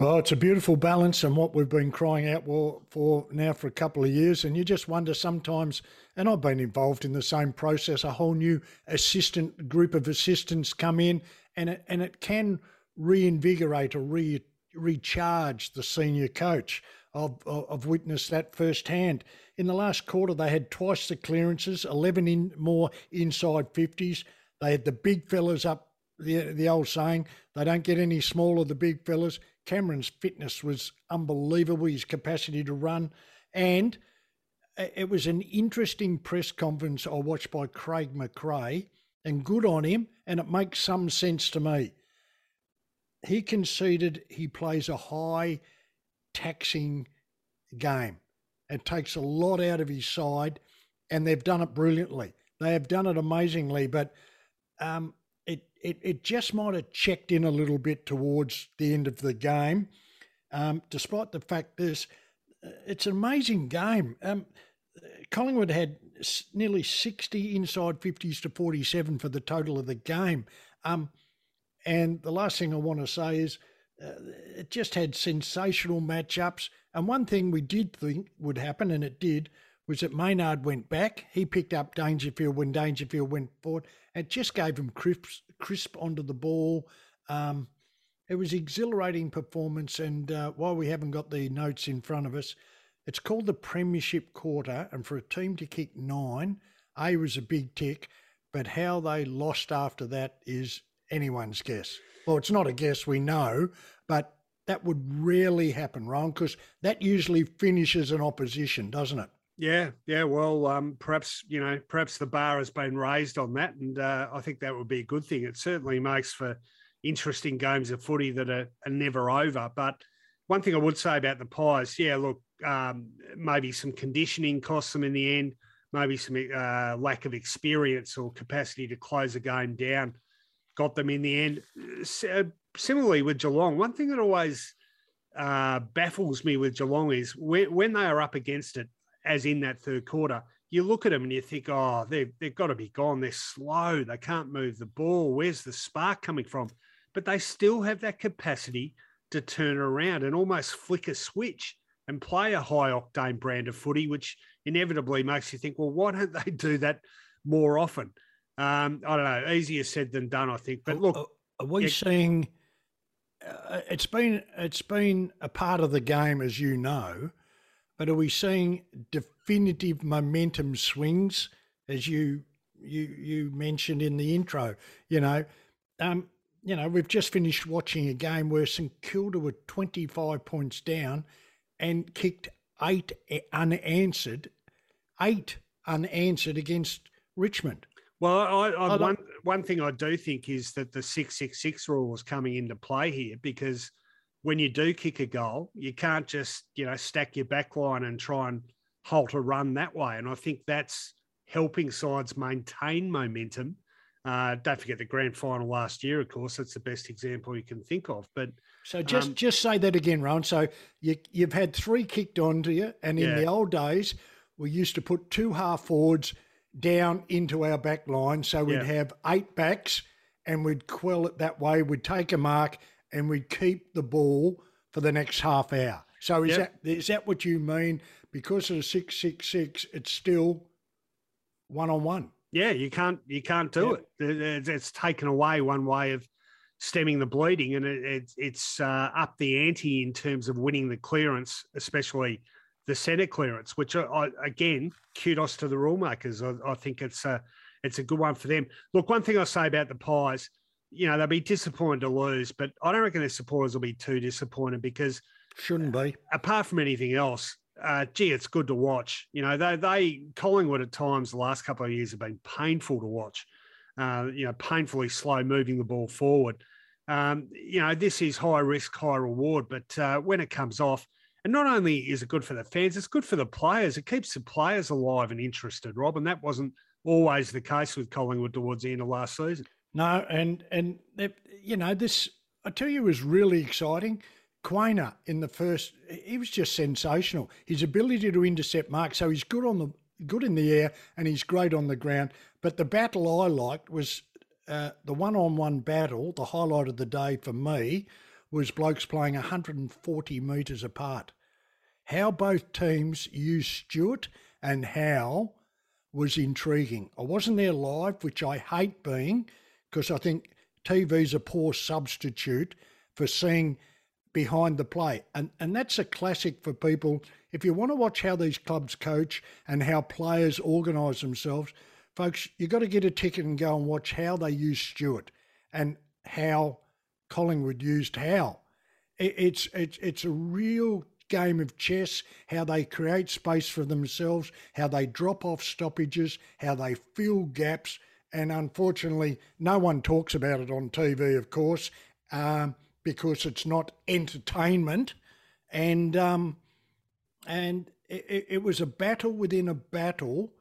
Oh, it's a beautiful balance and what we've been crying out for now for a couple of years. And you just wonder sometimes, and I've been involved in the same process, a whole new assistant group of assistants come in and it, and it can reinvigorate or re, recharge the senior coach. I've, I've witnessed that firsthand. In the last quarter, they had twice the clearances, 11 in, more inside 50s. They had the big fellas up the the old saying, they don't get any smaller, the big fellas. Cameron's fitness was unbelievable, his capacity to run. And it was an interesting press conference I watched by Craig McRae, and good on him, and it makes some sense to me. He conceded he plays a high taxing game. It takes a lot out of his side, and they've done it brilliantly. They have done it amazingly, but um, it, it just might have checked in a little bit towards the end of the game, um, despite the fact this, uh, it's an amazing game. Um, Collingwood had nearly 60 inside 50s to 47 for the total of the game. Um, and the last thing I want to say is uh, it just had sensational matchups. And one thing we did think would happen, and it did, was that Maynard went back. He picked up Dangerfield when Dangerfield went forward. It just gave him crisp, crisp onto the ball. Um, it was exhilarating performance. And uh, while we haven't got the notes in front of us, it's called the Premiership Quarter. And for a team to kick nine, A was a big tick, but how they lost after that is anyone's guess. Well, it's not a guess, we know, but that would rarely happen, Ron, because that usually finishes an opposition, doesn't it? Yeah, yeah. Well, um, perhaps you know, perhaps the bar has been raised on that, and uh, I think that would be a good thing. It certainly makes for interesting games of footy that are, are never over. But one thing I would say about the Pies, yeah, look, um, maybe some conditioning costs them in the end, maybe some uh, lack of experience or capacity to close a game down got them in the end. Uh, similarly with Geelong, one thing that always uh, baffles me with Geelong is when, when they are up against it as in that third quarter, you look at them and you think, oh, they've, they've got to be gone. They're slow. They can't move the ball. Where's the spark coming from? But they still have that capacity to turn around and almost flick a switch and play a high octane brand of footy, which inevitably makes you think, well, why don't they do that more often? Um, I don't know. Easier said than done, I think. But look, are we yeah, seeing uh, it's been it's been a part of the game, as you know, but are we seeing definitive momentum swings, as you you you mentioned in the intro? You know, um, you know, we've just finished watching a game where St Kilda were 25 points down and kicked eight unanswered, eight unanswered against Richmond. Well, I, I, one one thing I do think is that the six six six rule was coming into play here because when you do kick a goal, you can't just you know stack your back line and try and halt a run that way. And I think that's helping sides maintain momentum uh, don't forget the grand final last year, of course. That's the best example you can think of. But so just um, just say that again, Ron. So you you've had three kicked onto you, and in yeah. the old days, we used to put two half forwards down into our back line, so we'd yeah. have eight backs, and we'd quell it that way. We'd take a mark, and we'd keep the ball for the next half hour. So is yep. that is that what you mean? Because of the six six six, it's still one on one. Yeah, you can't you can't do yeah. it. It's taken away one way of stemming the bleeding, and it, it's uh, up the ante in terms of winning the clearance, especially the centre clearance. Which I, again, kudos to the rule makers. I, I, think it's a it's a good one for them. Look, one thing I say about the Pies, you know, they'll be disappointed to lose, but I don't reckon their supporters will be too disappointed because shouldn't be. Apart from anything else, uh, gee, it's good to watch. You know, they, they Collingwood at times the last couple of years have been painful to watch. Uh, you know, painfully slow moving the ball forward. Um, you know, this is high risk, high reward, but uh, when it comes off, and not only is it good for the fans, it's good for the players. It keeps the players alive and interested, Rob, and that wasn't always the case with Collingwood towards the end of last season. No, and and you know this I tell you was really exciting. Quaynor in the first, he was just sensational. His ability to intercept marks, so he's good on the good in the air and he's great on the ground. But the battle I liked was uh, the one-on-one battle. The highlight of the day for me was blokes playing 140 metres apart. How both teams used Stewart and Howe was intriguing. I wasn't there live, which I hate being, because I think TV's a poor substitute for seeing behind the play. And, and that's a classic for people. If you want to watch how these clubs coach and how players organise themselves, folks, you've got to get a ticket and go and watch how they use Stewart and how Collingwood used Howe. It's, it's, it's a real game of chess, how they create space for themselves, how they drop off stoppages, how they fill gaps. And unfortunately, no one talks about it on TV, of course. Um, because it's not entertainment, and um, and it, it was a battle within a battle,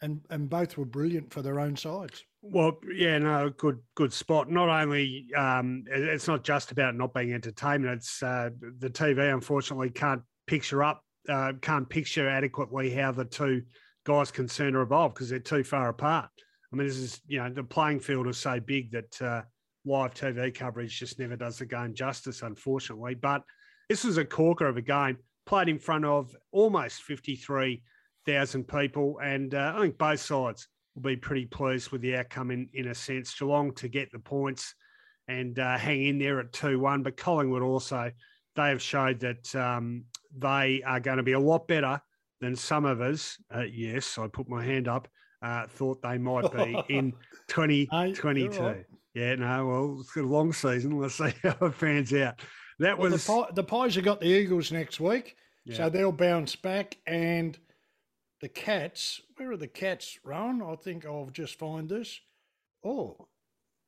and and both were brilliant for their own sides. Well, yeah, no, good, good spot. Not only um, it's not just about not being entertainment; it's uh, the TV. Unfortunately, can't picture up, uh, can't picture adequately how the two guys concerned are evolved because they're too far apart. I mean, this is you know the playing field is so big that uh, live TV coverage just never does the game justice, unfortunately. But this was a corker of a game played in front of almost 53,000 people. And uh, I think both sides will be pretty pleased with the outcome in, in a sense. Geelong to get the points and uh, hang in there at 2 1. But Collingwood also, they have showed that um, they are going to be a lot better than some of us, uh, yes, I put my hand up, uh, thought they might be in 2022. Yeah, no, well, it's a long season. Let's see how it pans out. That well, was the, the Pies have got the Eagles next week, yeah. so they'll bounce back. And the Cats, where are the Cats, Rowan? I think I'll just find this. Oh,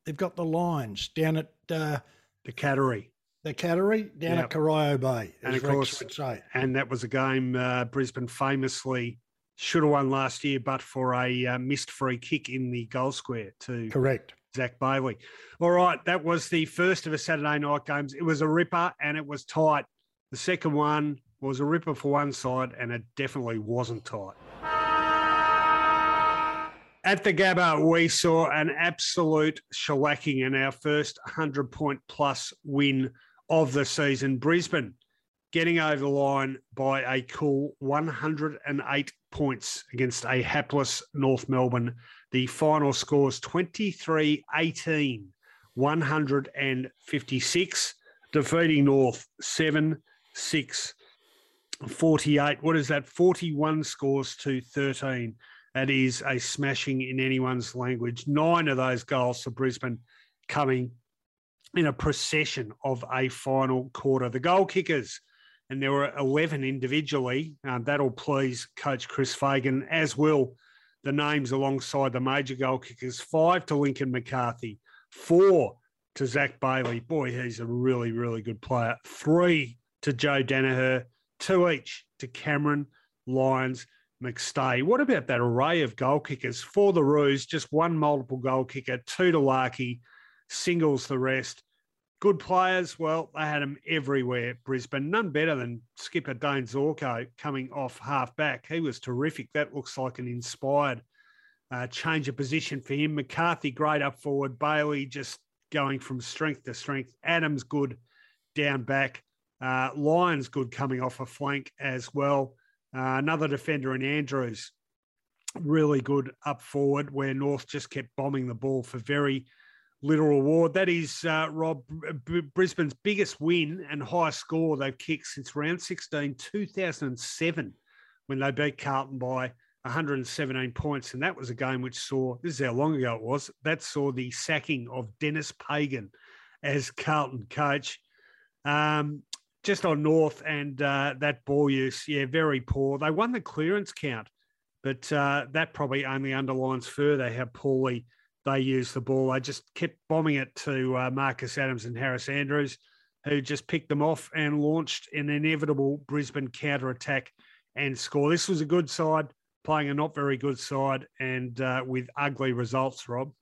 they've got the Lions down at uh, the Cattery. The Cattery down yep. at Corio Bay, and of course, And that was a game uh, Brisbane famously should have won last year, but for a uh, missed free kick in the goal square to correct Zach Bailey. All right, that was the first of a Saturday night games. It was a ripper and it was tight. The second one was a ripper for one side and it definitely wasn't tight. At the Gabba, we saw an absolute shellacking in our first 100 point plus win of the season. Brisbane getting over the line by a cool 108 points against a hapless North Melbourne the final scores 23 18, 156. defeating North 7 6 48. What is that? 41 scores to 13. That is a smashing in anyone's language. Nine of those goals for Brisbane coming in a procession of a final quarter. The goal kickers, and there were 11 individually. Uh, that'll please Coach Chris Fagan, as will the names alongside the major goal kickers. Five to Lincoln McCarthy, four to Zach Bailey. Boy, he's a really, really good player. Three to Joe Daniher, two each to Cameron Lyons. McStay. What about that array of goal kickers for the Roos? Just one multiple goal kicker, two to Larkey, singles the rest. Good players, well, they had them everywhere. Brisbane, none better than skipper Dayne Zorko coming off half back. He was terrific. That looks like an inspired uh, change of position for him. McCarthy, great up forward. Bailey just going from strength to strength. Adams, good down back. Uh, Lyons, good coming off a flank as well. Uh, another defender in Andrews, really good up forward, where North just kept bombing the ball for very little reward. That is, uh, Rob, Brisbane's biggest win and highest score they've kicked since round 16, 2007, when they beat Carlton by 117 points. And that was a game which saw, this is how long ago it was, that saw the sacking of Dennis Pagan as Carlton coach. Um, just on North and uh, that ball use, yeah, very poor. They won the clearance count, but uh, that probably only underlines further how poorly they used the ball. They just kept bombing it to uh, Marcus Adams and Harris Andrews, who just picked them off and launched an inevitable Brisbane counter attack and score. This was a good side playing a not very good side and uh, with ugly results, Rob.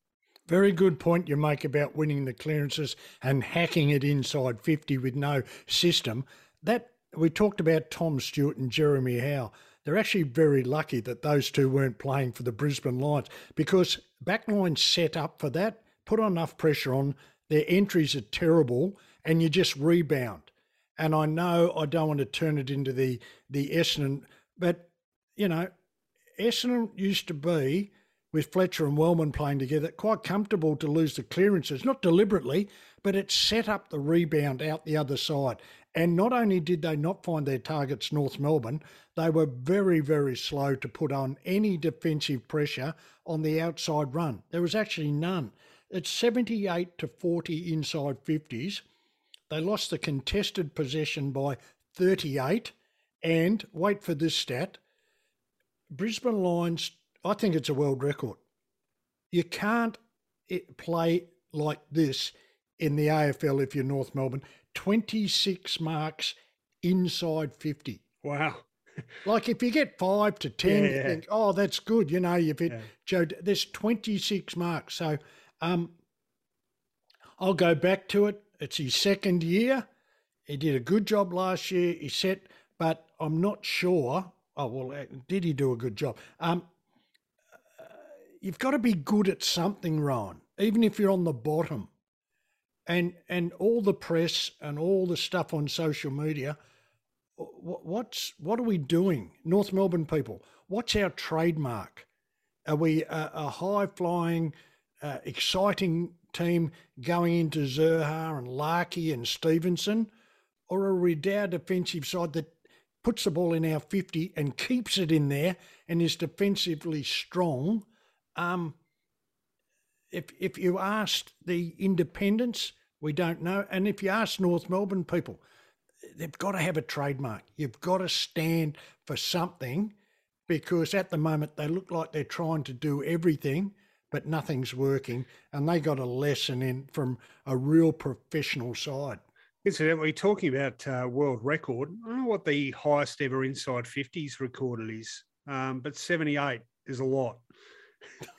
Very good point you make about winning the clearances and hacking it inside 50 with no system. That we talked about Tom Stewart and Jeremy Howe. They're actually very lucky that those two weren't playing for the Brisbane Lions because backline set up for that, put enough pressure on, their entries are terrible, and you just rebound. And I know I don't want to turn it into the the Essendon, but you know, Essendon used to be with Fletcher and Wellman playing together, quite comfortable to lose the clearances, not deliberately, but it set up the rebound out the other side. And not only did they not find their targets, North Melbourne, they were very, very slow to put on any defensive pressure on the outside run. There was actually none. It's 78 to 40 inside 50s. They lost the contested possession by 38. And wait for this stat Brisbane Lions I think it's a world record. You can't eh, play like this in the AFL if you're North Melbourne. 26 marks inside 50. Wow. like if you get five to 10, yeah, you think, oh, that's good. You know, you've hit yeah. Joe, there's 26 marks. So um, I'll go back to it. It's his second year. He did a good job last year. He set, but I'm not sure. Oh, well, eh, did he do a good job? Um, you've got to be good at something, Ron, even if you're on the bottom. And and all the press and all the stuff on social media, what's what are we doing, North Melbourne people? What's our trademark? Are we a, a high flying, uh, exciting team going into Zurhaar and Larkey and Stephenson, or are we our defensive side that puts the ball in our 50 and keeps it in there and is defensively strong? Um, if if you asked the independents, we don't know, and if you ask North Melbourne people, they've got to have a trademark. You've got to stand for something, because at the moment they look like they're trying to do everything, but nothing's working, and they got a lesson in from a real professional side. Incidentally, talking about uh, world record, I don't know what the highest ever inside 50s recorded is, um, but 78 is a lot.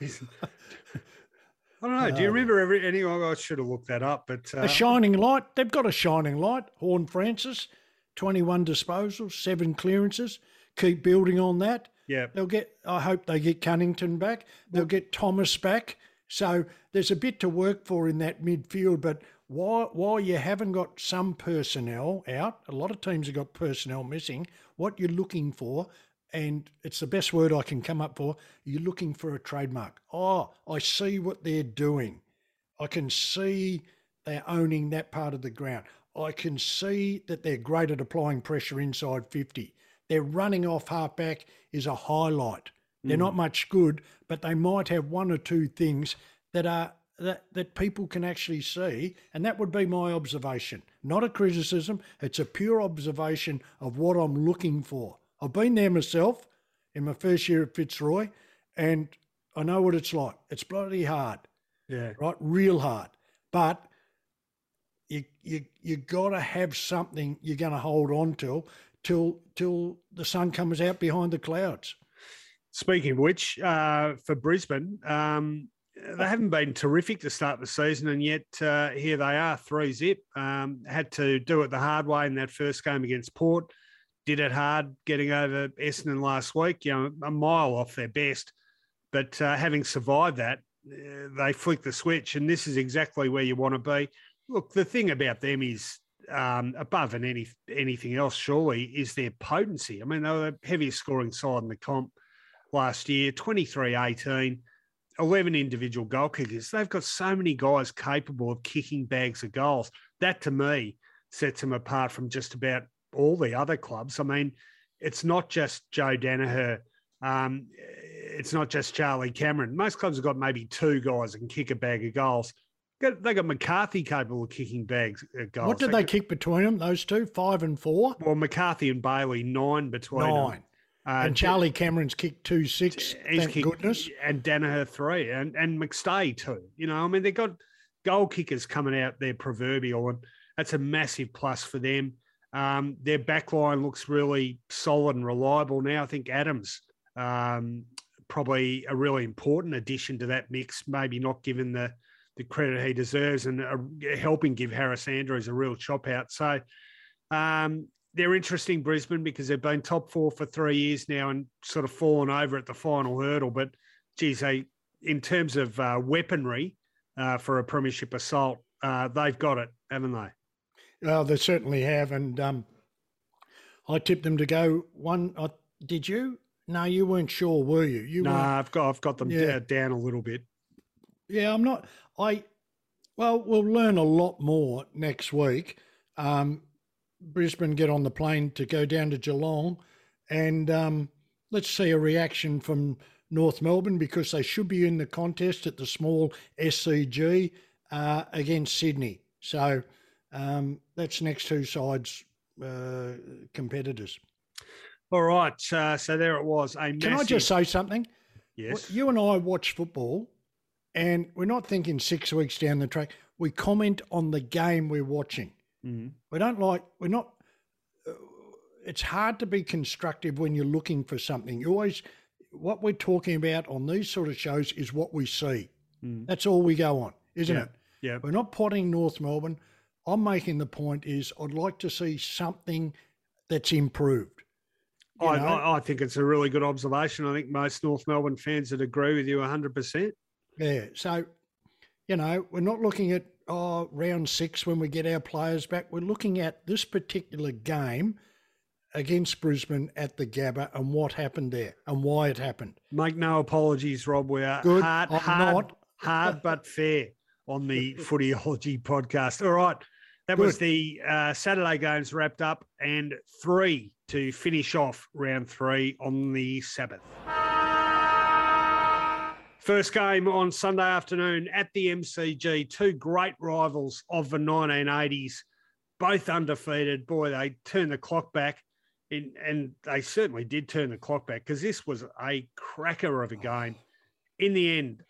I don't know. Do you remember every any? I should have looked that up, but uh, a shining light. They've got a shining light. Horn Francis, twenty-one disposals, seven clearances. Keep building on that. Yeah, they'll get. I hope they get Cunnington back. They'll get Thomas back. So there's a bit to work for in that midfield. But while while you haven't got some personnel out, a lot of teams have got personnel missing. What you're looking for and it's the best word I can come up for. You're looking for a trademark. Oh, I see what they're doing. I can see they're owning that part of the ground. I can see that they're great at applying pressure inside 50. Their running off halfback is a highlight. They're mm. not much good, but they might have one or two things that are that, that people can actually see, and that would be my observation. Not a criticism, it's a pure observation of what I'm looking for. I've been there myself in my first year at Fitzroy, and I know what it's like. It's bloody hard. Yeah. Right? Real hard. But you you you gotta have something you're gonna hold on to till till the sun comes out behind the clouds. Speaking of which, uh, for Brisbane, um, they haven't been terrific to start the season, and yet uh, here they are, three zip. Um, had to do it the hard way in that first game against Port. Did it hard, getting over Essendon last week. You know, a mile off their best, but uh, having survived that, uh, they flicked the switch, and this is exactly where you want to be. Look, the thing about them is um, above and any anything else, surely, is their potency. I mean, they were the heaviest scoring side in the comp last year, 23 18 11 individual goal kickers. They've got so many guys capable of kicking bags of goals. That to me sets them apart from just about all the other clubs. I mean, it's not just Joe Daniher. Um, it's not just Charlie Cameron. Most clubs have got maybe two guys that can kick a bag of goals. They got McCarthy capable of kicking bags of goals. What did they, they kick between them? Those two, five and four. Well, McCarthy and Bailey nine between nine. Them. Uh, and Charlie Cameron's kicked two six. Thank kicked, goodness. And Daniher three, and and McStay two. You know, I mean, they've got goal kickers coming out there proverbial, and that's a massive plus for them. Um, their backline looks really solid and reliable now. I think Adams um, probably a really important addition to that mix. Maybe not given the the credit he deserves, and uh, helping give Harris Andrews a real chop out. So. Um, they're interesting, Brisbane, because they've been top four for three years now and sort of fallen over at the final hurdle. But, geez, they, in terms of uh, weaponry uh, for a premiership assault, uh, they've got it, haven't they? Well, they certainly have. And um, I tipped them to go one. Uh, did you? No, you weren't sure, were you? You no, I've got I've got them yeah. down a little bit. Yeah, I'm not. I well, we'll learn a lot more next week. Um, Brisbane get on the plane to go down to Geelong, and um, let's see a reaction from North Melbourne because they should be in the contest at the small SCG uh, against Sydney. So um, that's next two sides uh, competitors. All right, uh, so there it was. A massive... Can I just say something? Yes. You and I watch football, and we're not thinking six weeks down the track. We comment on the game we're watching. Mm-hmm. We don't like, we're not, uh, it's hard to be constructive when you're looking for something. You always, what we're talking about on these sort of shows is what we see. Mm. That's all we go on, isn't yeah. it? Yeah. We're not potting North Melbourne. I'm making the point is I'd like to see something that's improved. I, I, I, think it's a really good observation. I think most North Melbourne fans would agree with you 100%. Yeah. So, you know, we're not looking at oh, round six when we get our players back. We're looking at this particular game against Brisbane at the Gabba and what happened there and why it happened. Make no apologies, Rob. We are Good. hard, I'm hard, not. hard but fair on the Footyology podcast. All right. That Good. was the uh, Saturday games wrapped up and three to finish off round three on the Sabbath. First game on Sunday afternoon at the MCG. Two great rivals of the 1980s, both undefeated. Boy, they turned the clock back, in, and they certainly did turn the clock back because this was a cracker of a game. In the end,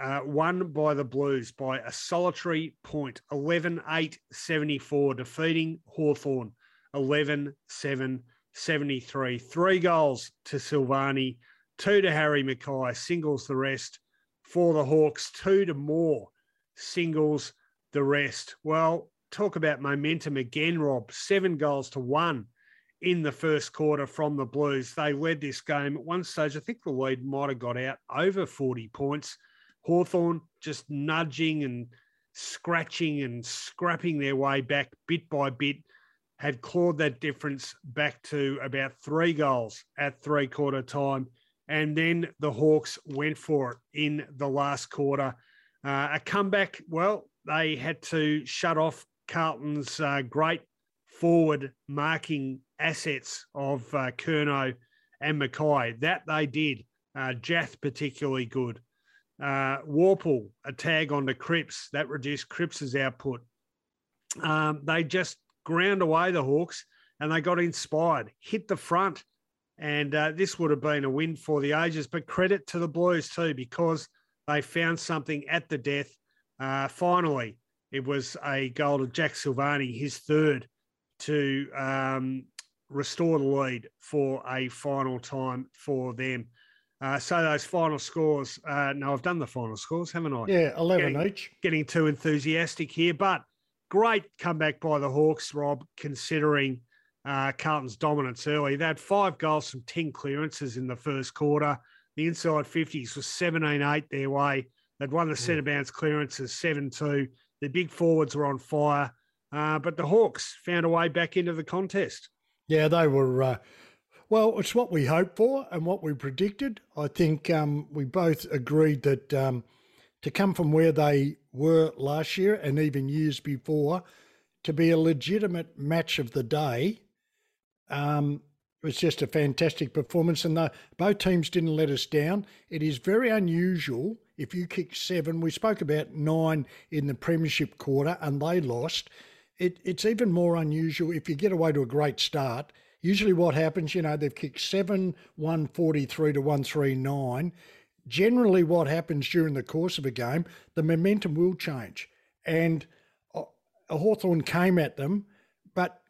uh, won by the Blues by a solitary point, 11 8 74, defeating Hawthorn 11 7 73. Three goals to Silvagni, two to Harry McKay, singles the rest for the Hawks, two to Moore singles the rest. Well, talk about momentum again, Rob. Seven goals to one in the first quarter from the Blues. They led this game at one stage. I think the lead might have got out over 40 points. Hawthorn just nudging and scratching and scrapping their way back bit by bit, had clawed that difference back to about three goals at three quarter time. And then the Hawks went for it in the last quarter. Uh, a comeback, well, they had to shut off Carlton's uh, great forward marking assets of uh, Curnow and McKay. That they did. Uh, Jiath particularly good. Uh, Worpel, a tag onto Cripps. That reduced Cripps's output. Um, they just ground away the Hawks and they got inspired, hit the front. And uh, this would have been a win for the ages. But credit to the Blues too, because they found something at the death. Uh, finally, it was a goal to Jack Silvagni, his third, to um, restore the lead for a final time for them. Uh, so those final scores. Uh, no, I've done the final scores, haven't I? Yeah, eleven getting, each. Getting too enthusiastic here, but great comeback by the Hawks, Rob. Considering uh, Carlton's dominance early, they had five goals from ten clearances in the first quarter. The inside 50s was 17-8 their way. They'd won the mm. centre bounce clearances 7-2. The big forwards were on fire, uh, but the Hawks found a way back into the contest. Yeah, they were. Well, it's what we hoped for and what we predicted. I think um, we both agreed that um, to come from where they were last year and even years before to be a legitimate match of the day um, was just a fantastic performance. And the, both teams didn't let us down. It is very unusual if you kick seven. We spoke about nine in the Premiership quarter and they lost. It, it's even more unusual if you get away to a great start Usually, what happens, you know, they've kicked seven, 143 to 139. Generally, what happens during the course of a game, the momentum will change. And Hawthorn came at them, but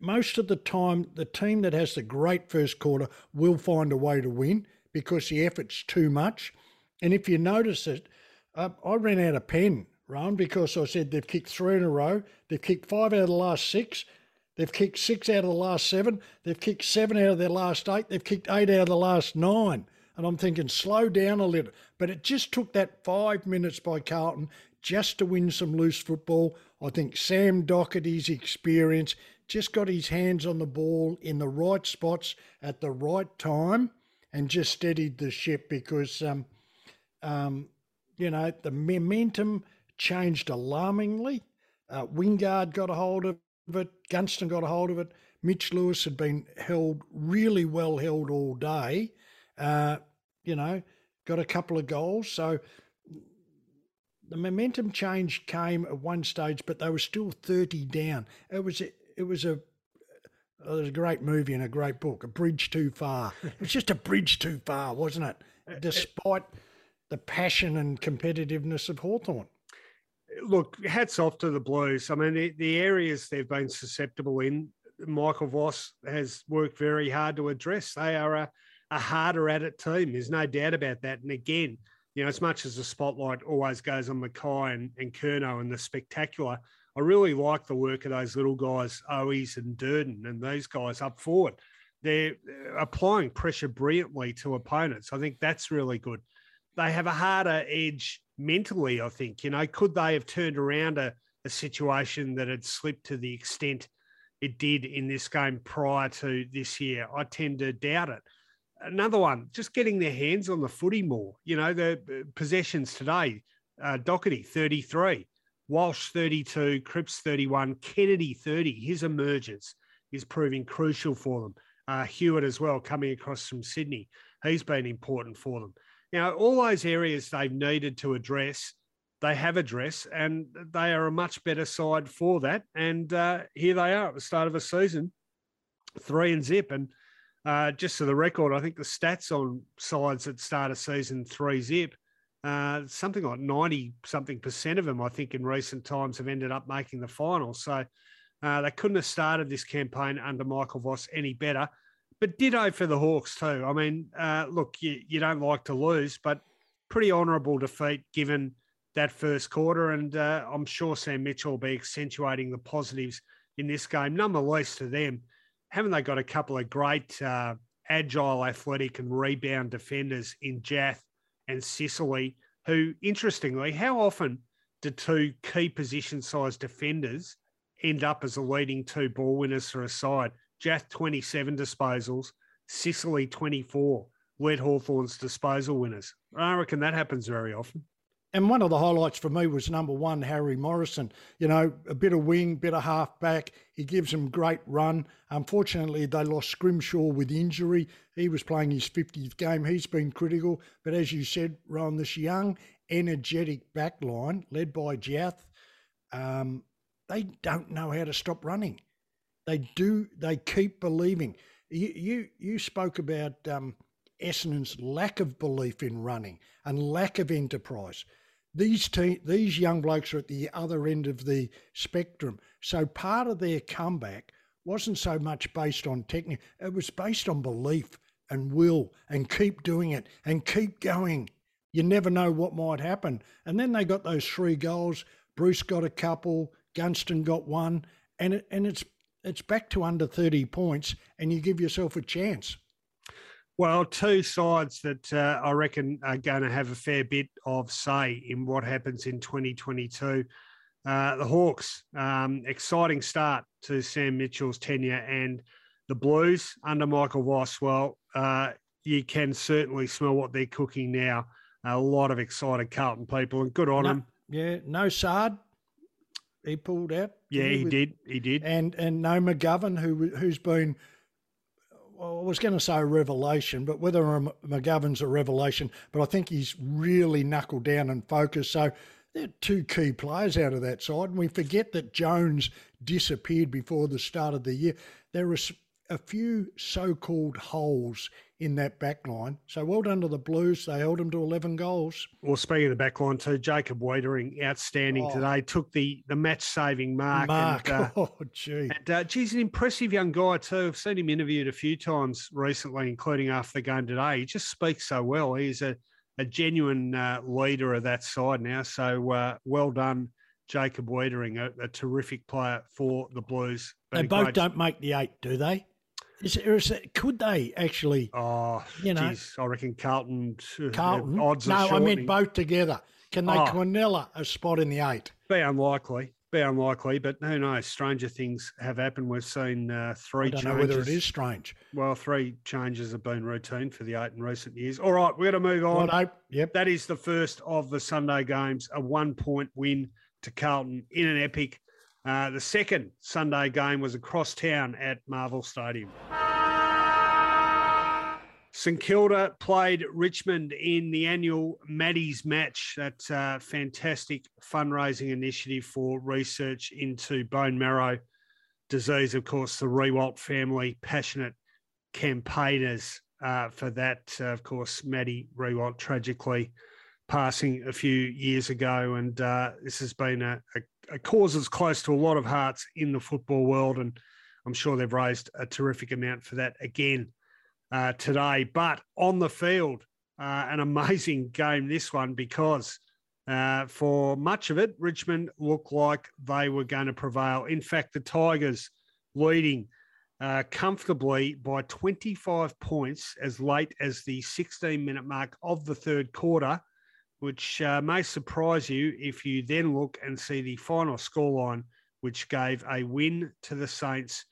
most of the time, the team that has the great first quarter will find a way to win because the effort's too much. And if you notice it, uh, I ran out of pen, Ron, because I said they've kicked three in a row. They've kicked five out of the last six. They've kicked six out of the last seven. They've kicked seven out of their last eight. They've kicked eight out of the last nine. And I'm thinking, slow down a little. But it just took that five minutes by Carlton just to win some loose football. I think Sam Docherty's experience just got his hands on the ball in the right spots at the right time and just steadied the ship because, um, um, you know, the momentum changed alarmingly. Uh, Wingard got a hold of it. Gunston got a hold of it. Mitch Lewis had been held really well held all day. Uh, you know, got a couple of goals. So the momentum change came at one stage, but they were still 30 down. It was a, it was a it was a great movie and a great book, A Bridge Too Far. It was just a bridge too far, wasn't it? Despite the passion and competitiveness of Hawthorn look, hats off to the Blues. I mean, the, the areas they've been susceptible in, Michael Voss has worked very hard to address. They are a, a harder at it team. There's no doubt about that. And again, you know, as much as the spotlight always goes on McKay and, and Curnow and the spectacular, I really like the work of those little guys, Owies and Durdin, and these guys up forward. They're applying pressure brilliantly to opponents. I think that's really good. They have a harder edge mentally, I think. You know, could they have turned around a, a situation that had slipped to the extent it did in this game prior to this year? I tend to doubt it. Another one, just getting their hands on the footy more. You know, the uh, possessions today, uh, Docherty 33, Walsh 32, Cripps 31, Kennedy 30. His emergence is proving crucial for them. Uh, Hewett as well, coming across from Sydney. He's been important for them. Now, all those areas they've needed to address, they have addressed, and they are a much better side for that. And uh, here they are at the start of a season, three and zip. And uh, just for the record, I think the stats on sides that start a season three zip, uh, something like 90 something percent of them, I think, in recent times have ended up making the final. So uh, they couldn't have started this campaign under Michael Voss any better but ditto for the Hawks too. I mean, uh, look, you, you don't like to lose, but pretty honourable defeat given that first quarter. And uh, I'm sure Sam Mitchell will be accentuating the positives in this game, none the least to them. Haven't they got a couple of great, uh, agile, athletic, and rebound defenders in Jiath and Sicily, who, interestingly, how often do two key position size defenders end up as the leading two ball winners for a side? Jiath 27 disposals, Sicily 24 led Hawthorn's disposal winners. I reckon that happens very often. and one of the highlights for me was number one, Harry Morrison. You know, a bit of wing, bit of half back. He gives them great run. Unfortunately, they lost Scrimshaw with injury. He was playing his 50th game. He's been critical. But as you said, Ron, this young, energetic back line led by Jiath, um, they don't know how to stop running. They do. They keep believing. You you, you spoke about um, Essendon's lack of belief in running and lack of enterprise these te- these young blokes are at the other end of the spectrum. So part of their comeback wasn't so much based on technique; it was based on belief and will, and keep doing it and keep going. You never know what might happen. And then they got those three goals. Bruce got a couple. Gunston got one, and it, and it's it's back to under thirty points, and you give yourself a chance. Well, two sides that uh, I reckon are going to have a fair bit of say in what happens in 2022. Uh, the Hawks, um, exciting start to Sam Mitchell's tenure, and the Blues under Michael Voss. Well, uh, you can certainly smell what they're cooking now. A lot of excited Carlton people, and good on no, them. Yeah, no Saad. He pulled out. Yeah, he, he did. He did. And and no McGovern, who who's been well, I was going to say a revelation, but whether McGovern's a revelation, but I think he's really knuckled down and focused. So they're two key players out of that side. And we forget that Jones disappeared before the start of the year. There are a few so called holes in that back line. So well done to the Blues. They held them to 11 goals. Well, speaking of the back line too, Jacob Weitering, outstanding oh. today, took the, the match saving mark. Mark. And, uh, oh, gee. And, uh, geez, an impressive young guy too. I've seen him interviewed a few times recently, including after the game today. He just speaks so well. He's a, a genuine uh, leader of that side now. So uh, well done. Jacob Weitering, a, a, terrific player for the Blues. They both great... don't make the eight, do they? Is, is it, could they actually? Oh, you know, geez, I reckon Carlton. Uh, Carlton. odds no, I meant both together. Can they oh, Quinella a spot in the eight? Be unlikely. Be unlikely, but who knows? Stranger things have happened. We've seen uh, three. I don't changes. know whether it is strange. Well, three changes have been routine for the eight in recent years. All right, we're going to move on. Right, yep. That is the first of the Sunday games. A one-point win to Carlton in an epic uh, the second Sunday game was across town at Marvel Stadium. St Kilda played Richmond in the annual Maddie's match. That's a fantastic fundraising initiative for research into bone marrow disease. Of course, the Riewoldt family, passionate campaigners uh, for that. Uh, of course, Maddie Riewoldt tragically passing a few years ago. And uh, this has been a, a a cause that's close to a lot of hearts in the football world, and I'm sure they've raised a terrific amount for that again uh, today. But on the field, uh, an amazing game this one because uh, for much of it, Richmond looked like they were going to prevail. In fact, the Tigers leading uh, comfortably by 25 points as late as the 16 minute mark of the third quarter which uh, may surprise you if you then look and see the final scoreline, which gave a win to the Saints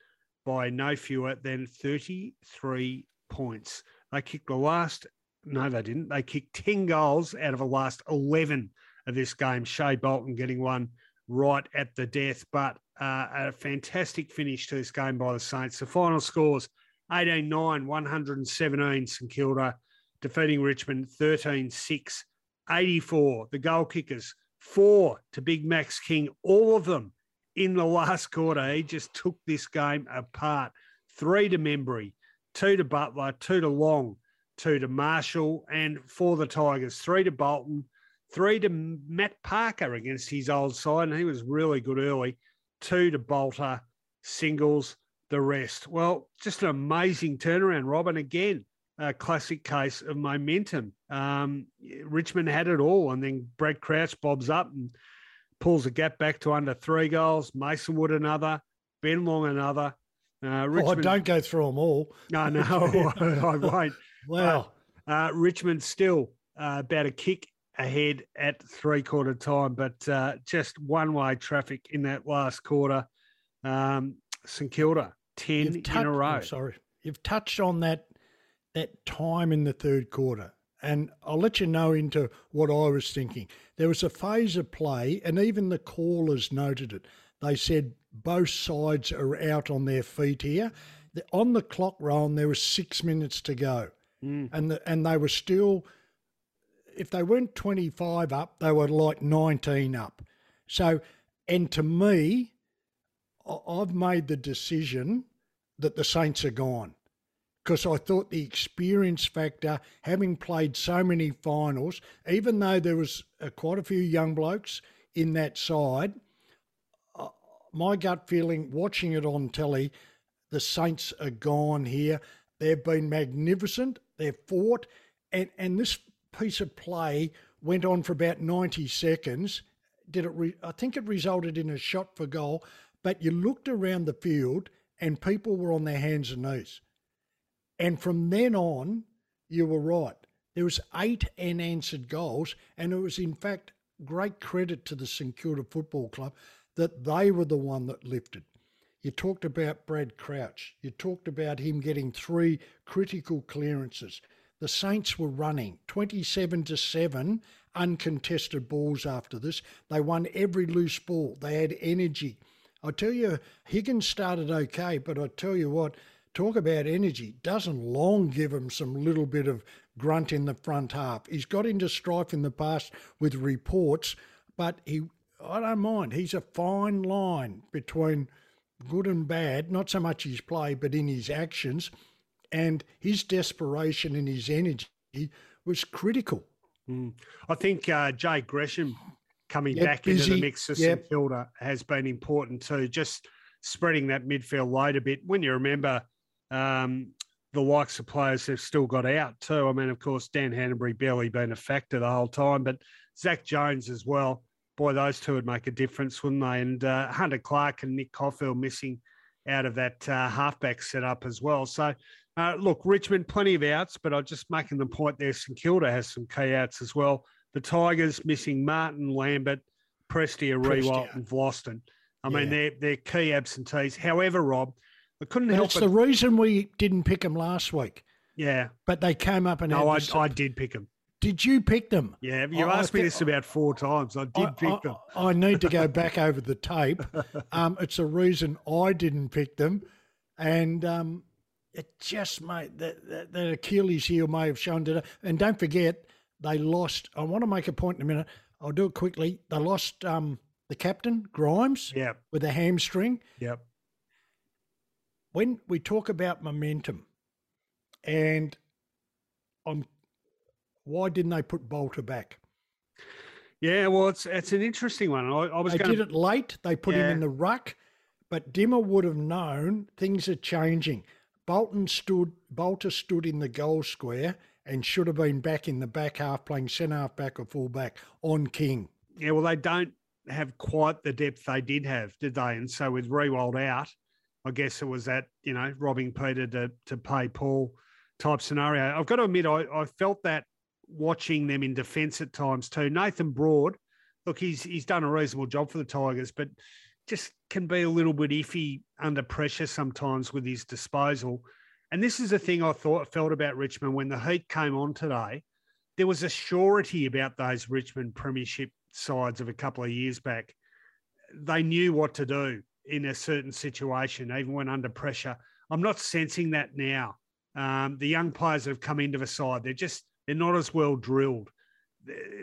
by no fewer than 33 points. They kicked the last, no, they didn't. They kicked 10 goals out of the last 11 of this game. Shai Bolton getting one right at the death, but uh, a fantastic finish to this game by the Saints. The final scores 18 9, 117 St Kilda, defeating Richmond 13 6 84, the goal kickers, four to Big Max King, all of them in the last quarter. He just took this game apart. Three to Membrey, two to Butler, two to Long, two to Marshall, and for the Tigers, three to Bolton, three to Matt Parker against his old side, and he was really good early, two to Balta, singles, the rest. Well, just an amazing turnaround, Robin. Again, a classic case of momentum. Um, Richmond had it all, and then Brad Crouch bobs up and pulls the gap back to under three goals. Mason Wood another, Ben Long another. Uh, Richmond, oh, don't go through them all. No, no, I won't. Wow. Uh, Richmond still uh, about a kick ahead at three quarter time, but uh, just one way traffic in that last quarter. Um, St Kilda, 10 touched, in a row. Oh, sorry. You've touched on that that time in the third quarter. and I'll let you know into what I was thinking. There was a phase of play, and even the callers noted it. They said both sides are out on their feet here. The, On the clock roll, there was six minutes to go, mm. and the, and they were still. If they weren't twenty five up, they were like nineteen up. So, and to me, I've made the decision that the Saints are gone because I thought the experience factor, having played so many finals, even though there was uh, quite a few young blokes in that side, uh, my gut feeling watching it on telly, the Saints are gone here. They've been magnificent. They've fought, and and this piece of play went on for about ninety seconds. Did it? Re- I think it resulted in a shot for goal. But you looked around the field, and people were on their hands and knees. And from then on, you were right. There was eight unanswered goals, and it was in fact great credit to the St Kilda Football Club that they were the one that lifted. You talked about Brad Crouch. You talked about him getting three critical clearances. The Saints were running 27 to 7 uncontested balls after this. They won every loose ball. They had energy. I tell you, Higgins started okay, but I tell you what, talk about energy. Doesn't Long give him some little bit of grunt in the front half? He's got into strife in the past with reports, but he, I don't mind. He's a fine line between good and bad, not so much his play, but in his actions. And his desperation and his energy was critical. Mm. I think uh, Jade Gresham coming yep, back busy. into the mix for yep. St Kilda has been important too. Just spreading that midfield load a bit. When you remember um, the likes of players have still got out too. I mean, of course, Dan Hannebery barely been a factor the whole time, but Zach Jones as well. Boy, those two would make a difference, wouldn't they? And uh, Hunter Clark and Nick Coffield missing out of that uh, halfback setup as well. So, uh, look, Richmond, plenty of outs, but I'm just making the point there. St Kilda has some key outs as well. The Tigers missing Martin Lambert, Prestia, Riewoldt, and Vlastuin. I yeah. mean, they're, they're key absentees. However, Rob, I couldn't help It's the reason we didn't pick them last week. Yeah. But they came up and No, I, I did pick them. Did you pick them? Yeah, you I, asked I me this about four times. I did I, pick them. I, need to go back over the tape. Um, it's a reason I didn't pick them. And um, it just made that, that, that Achilles heel may have shown today. And don't forget, they lost. I want to make a point in a minute. I'll do it quickly. They lost um, the captain, Grimes, yep. with a hamstring. Yep when we talk about momentum and I'm, why didn't they put Balta back? Yeah, well, it's it's an interesting one. I, I was they gonna... did it late. They put yeah. him in the ruck, but Dimmer would have known things are changing. Bolton stood, Balta stood in the goal square and should have been back in the back half, playing centre half back or full back on King. Yeah, well, they don't have quite the depth they did have, did they? And so with Riewoldt out, I guess it was that, you know, robbing Peter to, to pay Paul type scenario. I've got to admit, I, I felt that watching them in defence at times too. Nathan Broad, look, he's he's done a reasonable job for the Tigers, but just can be a little bit iffy under pressure sometimes with his disposal. And this is the thing I thought felt about Richmond when the heat came on today. There was a surety about those Richmond Premiership sides of a couple of years back. They knew what to do in a certain situation, even when under pressure. I'm not sensing that now. Um, the young players that have come into the side, they're just they're not as well drilled.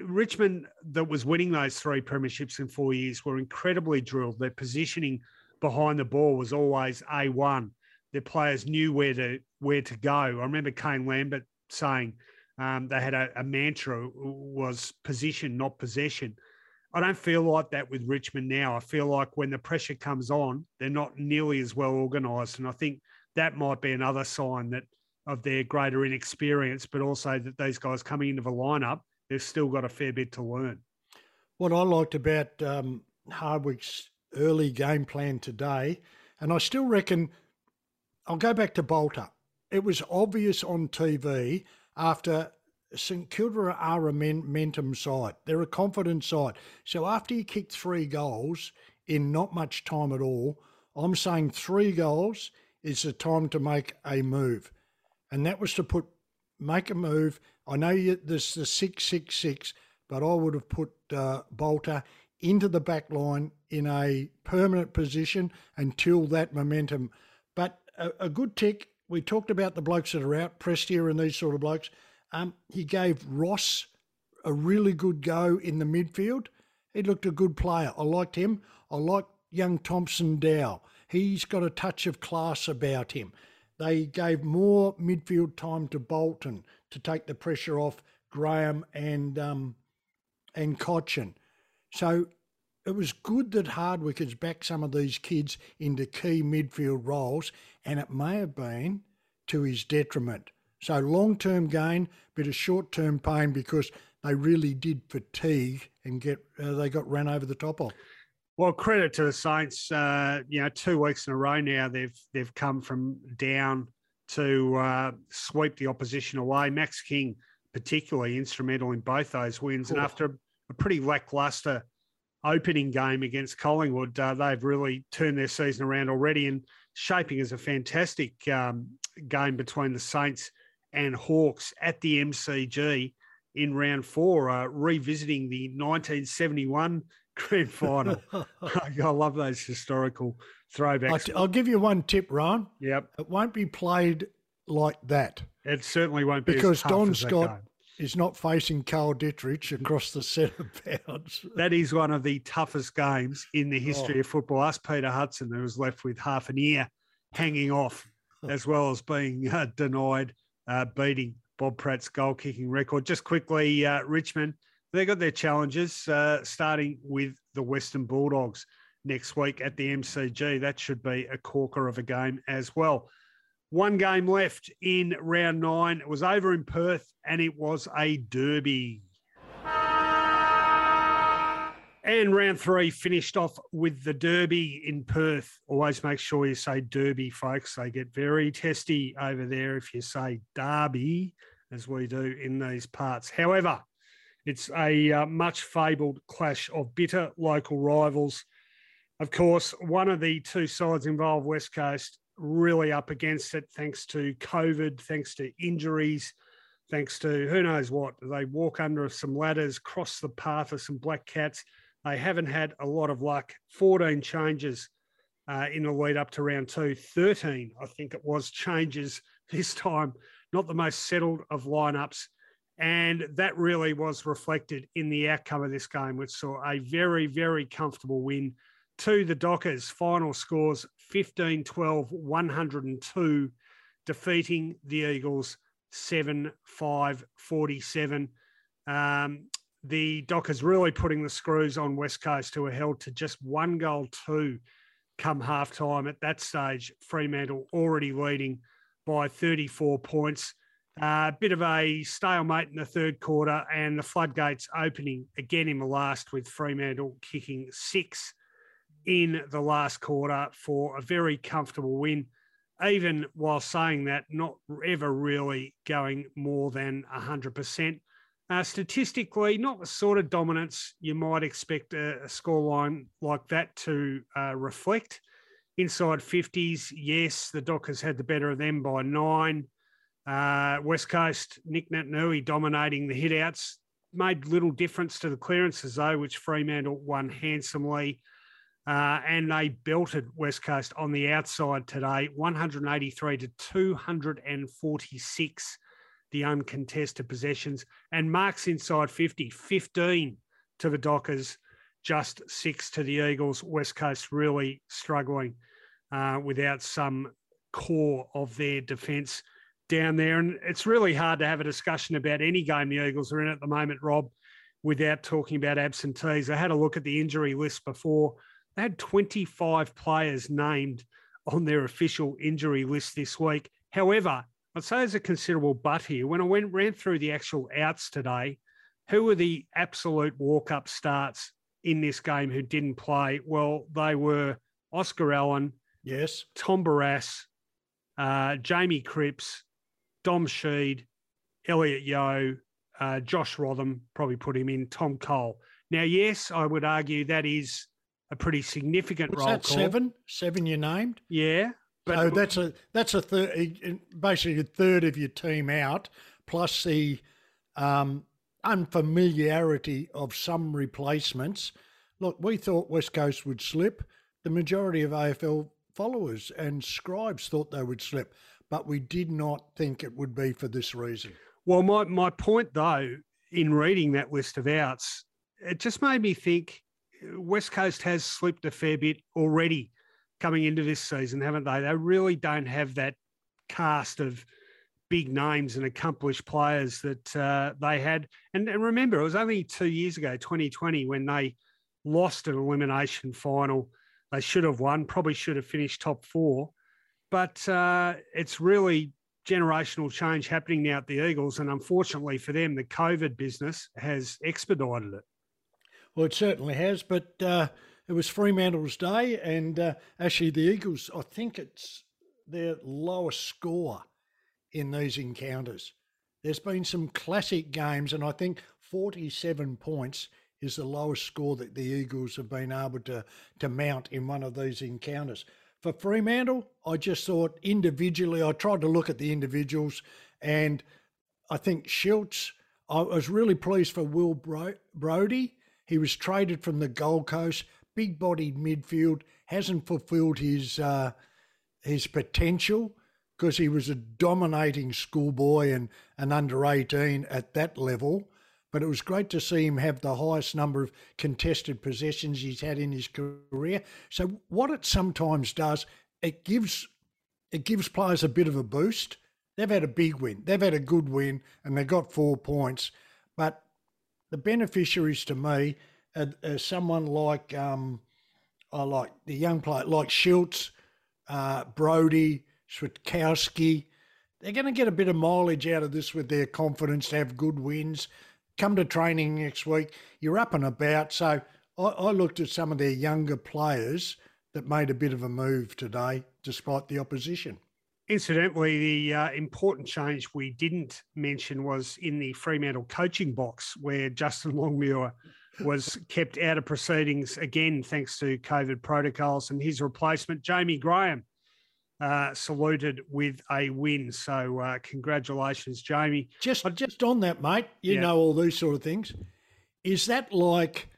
Richmond, that was winning those three premierships in four years, were incredibly drilled. Their positioning behind the ball was always a one. Their players knew where to where to go. I remember Kane Lambert saying um, they had a, a mantra was position, not possession. I don't feel like that with Richmond now. I feel like when the pressure comes on, they're not nearly as well organised, and I think that might be another sign that of their greater inexperience, but also that these guys coming into the lineup, they've still got a fair bit to learn. What I liked about um, Hardwick's early game plan today, and I still reckon I'll go back to Balta. It was obvious on TV after St Kilda are a momentum side. They're a confident side. So after you kick three goals in not much time at all, I'm saying three goals is the time to make a move. And that was to put make a move. I know you, there's the six six six, but I would have put uh, Balta into the back line in a permanent position until that momentum. But a, a good tick. We talked about the blokes that are out, Prestia and these sort of blokes. Um, he gave Ross a really good go in the midfield. He looked a good player. I liked him. I like young Thompson Dow. He's got a touch of class about him. They gave more midfield time to Bolton to take the pressure off Graham and um, and Cotchin. So it was good that Hardwick has backed some of these kids into key midfield roles, and it may have been to his detriment. So long term gain, bit of short term pain because they really did fatigue and get uh, they got ran over the top of. Well, credit to the Saints. Uh, you know, two weeks in a row now they've they've come from down to uh, sweep the opposition away. Max King, particularly instrumental in both those wins, oh. and after a pretty lackluster opening game against Collingwood, uh, they've really turned their season around already and shaping as a fantastic um, game between the Saints and Hawks at the MCG in round four, uh, revisiting the 1971 grand final. I love those historical throwbacks. I'll give you one tip, Ron. Yep. It won't be played like that. It certainly won't be because Don Scott is not facing Carl Ditterich across the centre bounds. That is one of the toughest games in the history oh. of football. Us Peter Hudson, who was left with half an ear hanging off, as well as being uh, denied uh, beating Bob Pratt's goal kicking record. Just quickly, uh, Richmond, they got their challenges, uh, starting with the Western Bulldogs next week at the MCG. That should be a corker of a game as well. One game left in round nine. It was over in Perth and it was a derby. And round three finished off with the Derby in Perth. Always make sure you say Derby, folks. They get very testy over there if you say Derby as we do in these parts. However, it's a uh, much fabled clash of bitter local rivals. Of course, one of the two sides involved, West Coast, really up against it thanks to COVID, thanks to injuries, thanks to who knows what. They walk under some ladders, cross the path of some black cats. They haven't had a lot of luck. 14 changes uh, in the lead up to round two, 13, I think it was, changes this time not the most settled of lineups. And that really was reflected in the outcome of this game, which saw a very, very comfortable win to the Dockers. Final scores 15 12, 102, defeating the Eagles 7 5 47. Um, the Dockers really putting the screws on West Coast, who were held to just one goal, two come half time. At that stage, Fremantle already leading by 34 points. A uh, bit of a stalemate in the third quarter, and the floodgates opening again in the last with Fremantle kicking six in the last quarter for a very comfortable win. Even while saying that, not ever really going more than 100%. Uh, statistically, not the sort of dominance you might expect a, a scoreline like that to uh, reflect inside 50s, yes, the Dockers had the better of them by nine. Uh, West Coast, Nick Naitanui dominating the hitouts. Made little difference to the clearances, though, which Fremantle won handsomely. Uh, and they belted West Coast on the outside today, 183 to 246, the uncontested possessions. And marks inside 50, 15 to the Dockers, just six to the Eagles. West Coast really struggling uh, without some core of their defence down there. And it's really hard to have a discussion about any game the Eagles are in at the moment, Rob, without talking about absentees. I had a look at the injury list before. They had 25 players named on their official injury list this week. However, I'd say there's a considerable but here. When I went ran through the actual outs today, who were the absolute walk-up starts in this game who didn't play? Well, they were Oscar Allen, Yes. Tom Barrass, uh, Jamie Cripps, Dom Sheed, Elliot Yeo, uh, Josh Rotham, probably put him in, Tom Cole. Now, yes, I would argue that is a pretty significant Was roll that call. Seven, seven you named. Yeah, but so that's a that's a third, basically a third of your team out, plus the um, unfamiliarity of some replacements. Look, we thought West Coast would slip. The majority of AFL followers and scribes thought they would slip, but we did not think it would be for this reason. Well, my, my point, though, in reading that list of outs, it just made me think West Coast has slipped a fair bit already coming into this season, haven't they? They really don't have that cast of big names and accomplished players that uh, they had. And, and, remember, it was only two years ago, 2020, when they lost an elimination final. They should have won, probably should have finished top four. But uh, it's really generational change happening now at the Eagles. And unfortunately for them, the COVID business has expedited it. Well, it certainly has. But uh, it was Fremantle's day. And uh, actually, the Eagles, I think it's their lowest score in these encounters. There's been some classic games, and I think 47 points is the lowest score that the Eagles have been able to, to mount in one of these encounters. For Fremantle, I just thought individually, I tried to look at the individuals, and I think Schultz, I was really pleased for Will Bro- Brodie. He was traded from the Gold Coast, big bodied midfield, hasn't fulfilled his, uh, his potential because he was a dominating schoolboy and an under 18 at that level. But it was great to see him have the highest number of contested possessions he's had in his career. So what it sometimes does, it gives it gives players a bit of a boost. They've had a big win. They've had a good win and they got four points. But the beneficiaries to me are someone like um, I like the young player like Schultz, uh, Brodie, Switkowski. They're going to get a bit of mileage out of this with their confidence to have good wins. Come to training next week, you're up and about. So I, I looked at some of their younger players that made a bit of a move today, despite the opposition. Incidentally, the uh, important change we didn't mention was in the Fremantle coaching box, where Justin Longmuir was kept out of proceedings again, thanks to COVID protocols, and his replacement, Jamie Graham, uh, saluted with a win. So uh, congratulations, Jamie. Just just on that, mate. You yeah. know all these sort of things. Is that like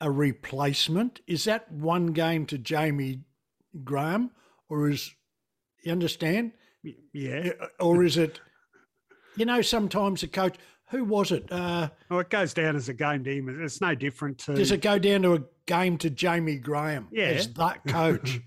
a replacement? Is that one game to Jamie Graham, or is you understand? Yeah. Or is it? You know, sometimes the coach. Who was it? Uh, well, it goes down as a game to him. It's no different to. Does it go down to a game to Jamie Graham yeah. as that coach?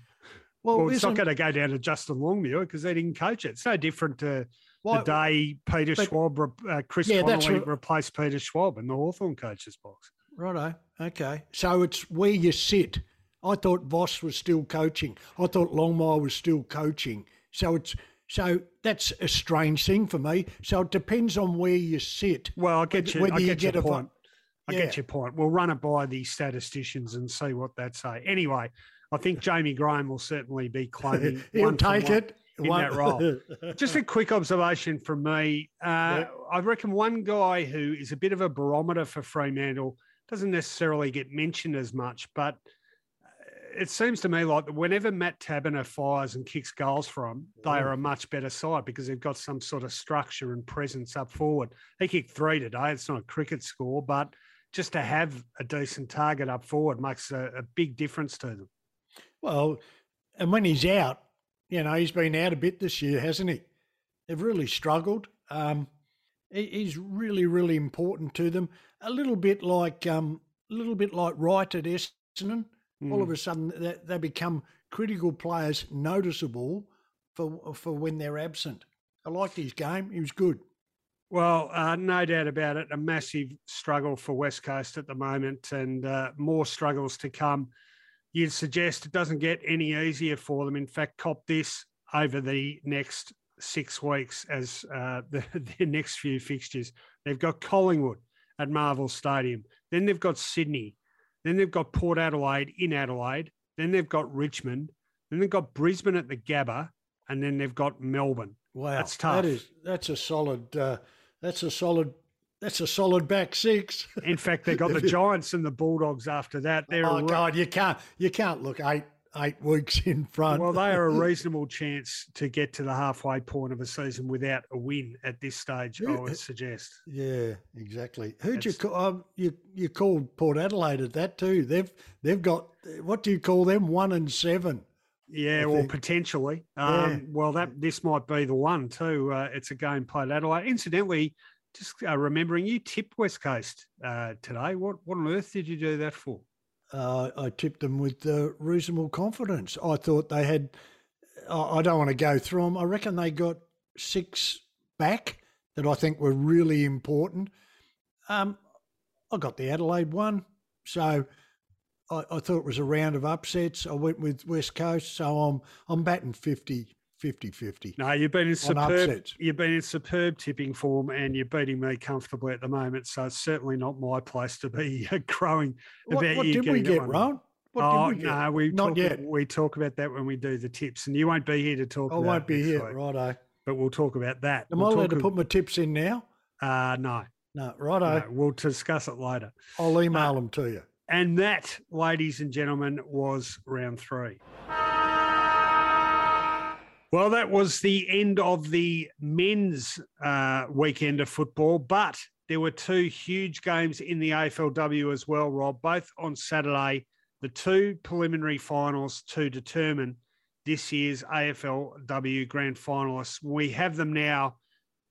Well, well it's not going to go down to Justin Longmuir because they didn't coach it. It's no different to well, the day Peter but, Schwab, uh, Chris yeah, Connolly replaced Peter Schwab in the Hawthorn coaches box. Righto. Okay. So it's where you sit. I thought Voss was still coaching. I thought Longmuir was still coaching. So it's so that's a strange thing for me. So it depends on where you sit. Well, I get you. Whether I get, you get your point. I yeah. get your point. We'll run it by the statisticians and see what they say. Anyway, I think Jamie Graham will certainly be claiming. He'll take it in one. that role. Just a quick observation from me. Uh, I reckon one guy who is a bit of a barometer for Fremantle doesn't necessarily get mentioned as much, but it seems to me like whenever Matt Taberner fires and kicks goals from, they are a much better side because they've got some sort of structure and presence up forward. He kicked three today. It's not a cricket score, but just to have a decent target up forward makes a, a big difference to them. Well, and when he's out, you know, he's been out a bit this year, hasn't he? They've really struggled. Um, he's really, really important to them. A little bit like, um, a little bit like Wright at Essendon. Mm. All of hmm. a sudden, they, they become critical players, noticeable for for when they're absent. I liked his game; he was good. Well, uh, no doubt about it. A massive struggle for West Coast at the moment, and uh, more struggles to come you'd suggest it doesn't get any easier for them. In fact, cop this over the next six weeks as uh, the, their next few fixtures. They've got Collingwood at Marvel Stadium. Then they've got Sydney. Then they've got Port Adelaide in Adelaide. Then they've got Richmond. Then they've got Brisbane at the Gabba, and then they've got Melbourne. Wow, that's tough. That is that's a solid. Uh, that's a solid that's a solid back six. In fact, they got the Giants and the Bulldogs after that. They're oh God, you can't you can't look eight eight weeks in front. Well, they are a reasonable chance to get to the halfway point of a season without a win at this stage. I would suggest. Yeah, exactly. Who'd you call? Um, you you called Port Adelaide at that too. They've they've got what do you call them? One and seven. Yeah, or potentially. Um, yeah. Well, that this might be the one too. Uh, it's a game played Adelaide. Incidentally, just uh, remembering you tipped West Coast uh, today. What what on earth did you do that for? Uh, I tipped them with uh, reasonable confidence. I thought they had. I don't want to go through them. I reckon they got six back that I think were really important. Um, I got the Adelaide one, so I, I, thought it was a round of upsets. I went with West Coast, so I'm I'm batting 50 50 50. No, you've been in superb you've been in superb tipping form and you're beating me comfortably at the moment. So it's certainly not my place to be crowing what, about what you. Did we get wrong? What oh, we no, we not talk, yet. We talk about that when we do the tips, and you won't be here to talk. About it I won't be here, week, righto. But we'll talk about that. Am we'll I allowed to put my tips in now? Uh no, no, righto. No, we'll discuss it later. I'll email uh, them to you. And that, ladies and gentlemen, was round three. Well, that was the end of the men's uh, weekend of football, but there were two huge games in the AFLW as well, Rob, both on Saturday, the two preliminary finals to determine this year's AFLW grand finalists. We have them now.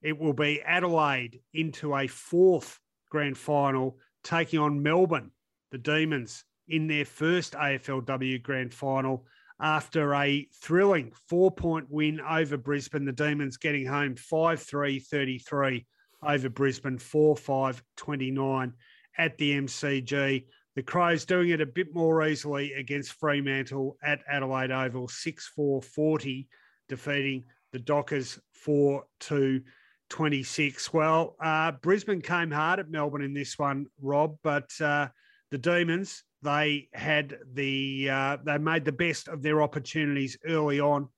It will be Adelaide into a fourth grand final, taking on Melbourne, the Demons, in their first AFLW grand final after a thrilling four point win over Brisbane. The Demons getting home 5 3 33 over Brisbane, 4 5 29 at the MCG. The Crows doing it a bit more easily against Fremantle at Adelaide Oval, 6 4 40, defeating the Dockers 4 2 26. Well, uh, Brisbane came hard at Melbourne in this one, Rob, but uh, the Demons they had the uh, they made the best of their opportunities early on,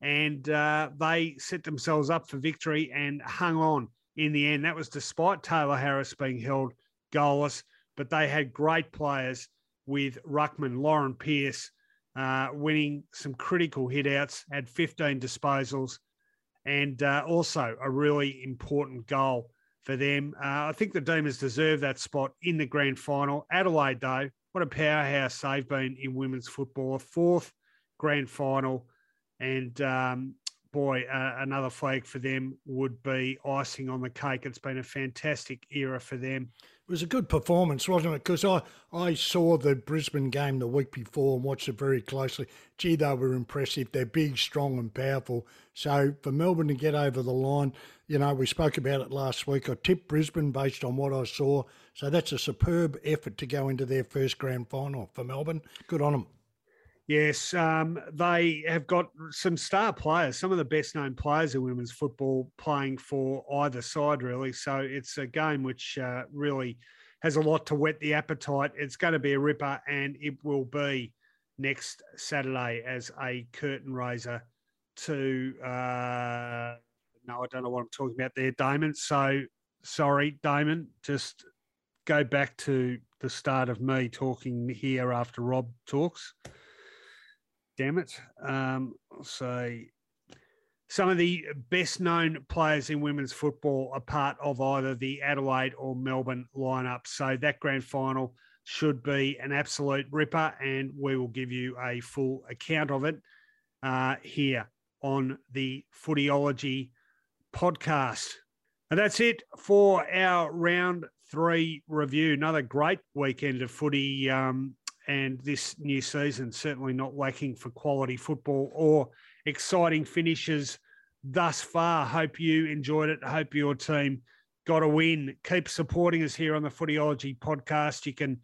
and uh, they set themselves up for victory and hung on in the end. That was despite Tayla Harris being held goalless, but they had great players with Ruckman, Lauren Pearce, uh, winning some critical hitouts, had 15 disposals, and uh, also a really important goal for them. Uh, I think the Demons deserve that spot in the grand final. Adelaide, though, what a powerhouse they've been in women's football. A fourth grand final, and um, boy, uh, another flag for them would be icing on the cake. It's been a fantastic era for them. It was a good performance, wasn't it? Because I, I saw the Brisbane game the week before and watched it very closely. Gee, they were impressive. They're big, strong, and powerful. So for Melbourne to get over the line, you know, we spoke about it last week. I tipped Brisbane based on what I saw. So that's a superb effort to go into their first grand final for Melbourne. Good on them. Yes, um, they have got some star players, some of the best known players in women's football playing for either side, really. So it's a game which uh, really has a lot to whet the appetite. It's going to be a ripper, and it will be next Saturday as a curtain raiser to. Uh, no, I don't know what I'm talking about there, Damon. So sorry, Damon. Just go back to the start of me talking here after Rob talks. Damn it. Um, say some of the best known players in women's football are part of either the Adelaide or Melbourne lineup. So that grand final should be an absolute ripper, and we will give you a full account of it uh, here on the Footyology podcast. And that's it for our round three review. Another great weekend of footy um, and this new season, certainly not lacking for quality football or exciting finishes thus far. Hope you enjoyed it. Hope your team got a win. Keep supporting us here on the Footyology podcast. You can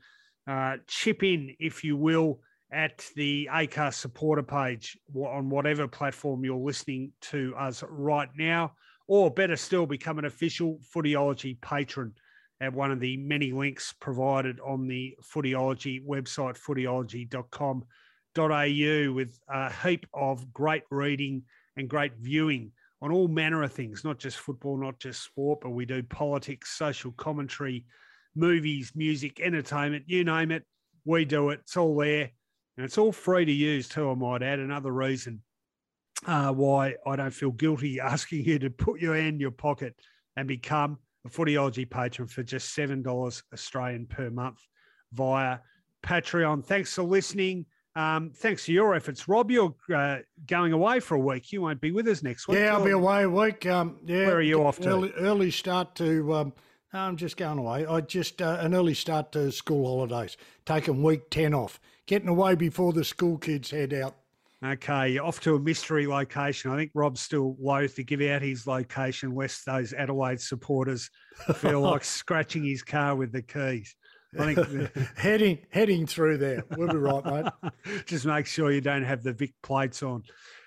uh, chip in, if you will, at the ACAST supporter page on whatever platform you're listening to us right now, or better still, become an official Footyology patron at one of the many links provided on the Footyology website, footyology.com.au, with a heap of great reading and great viewing on all manner of things, not just football, not just sport, but we do politics, social commentary, movies, music, entertainment, you name it, we do it. It's all there. And it's all free to use too, I might add. Another reason uh, why I don't feel guilty asking you to put your hand in your pocket and become a Footyology patron for just $7 Australian per month via Patreon. Thanks for listening. Um, thanks for your efforts, Rob. You're uh, going away for a week. You won't be with us next week. Yeah, I'll be away a week. Um, yeah, where are you off to? Early, early start to. Um, I'm just going away. I just uh, an early start to school holidays. Taking week ten off. Getting away before the school kids head out. Okay, off to a mystery location. I think Rob's still loath to give out his location, lest those Adelaide supporters feel like scratching his car with the keys. I think heading heading through there. We'll be right, mate. Just make sure you don't have the Vic plates on.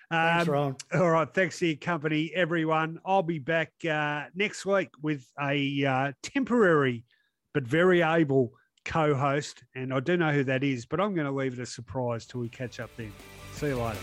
Thanks, um, Ron. All right. Thanks for your company, everyone. I'll be back uh, next week with a uh, temporary but very able co host. And I do know who that is, but I'm going to leave it a surprise till we catch up then. See you later.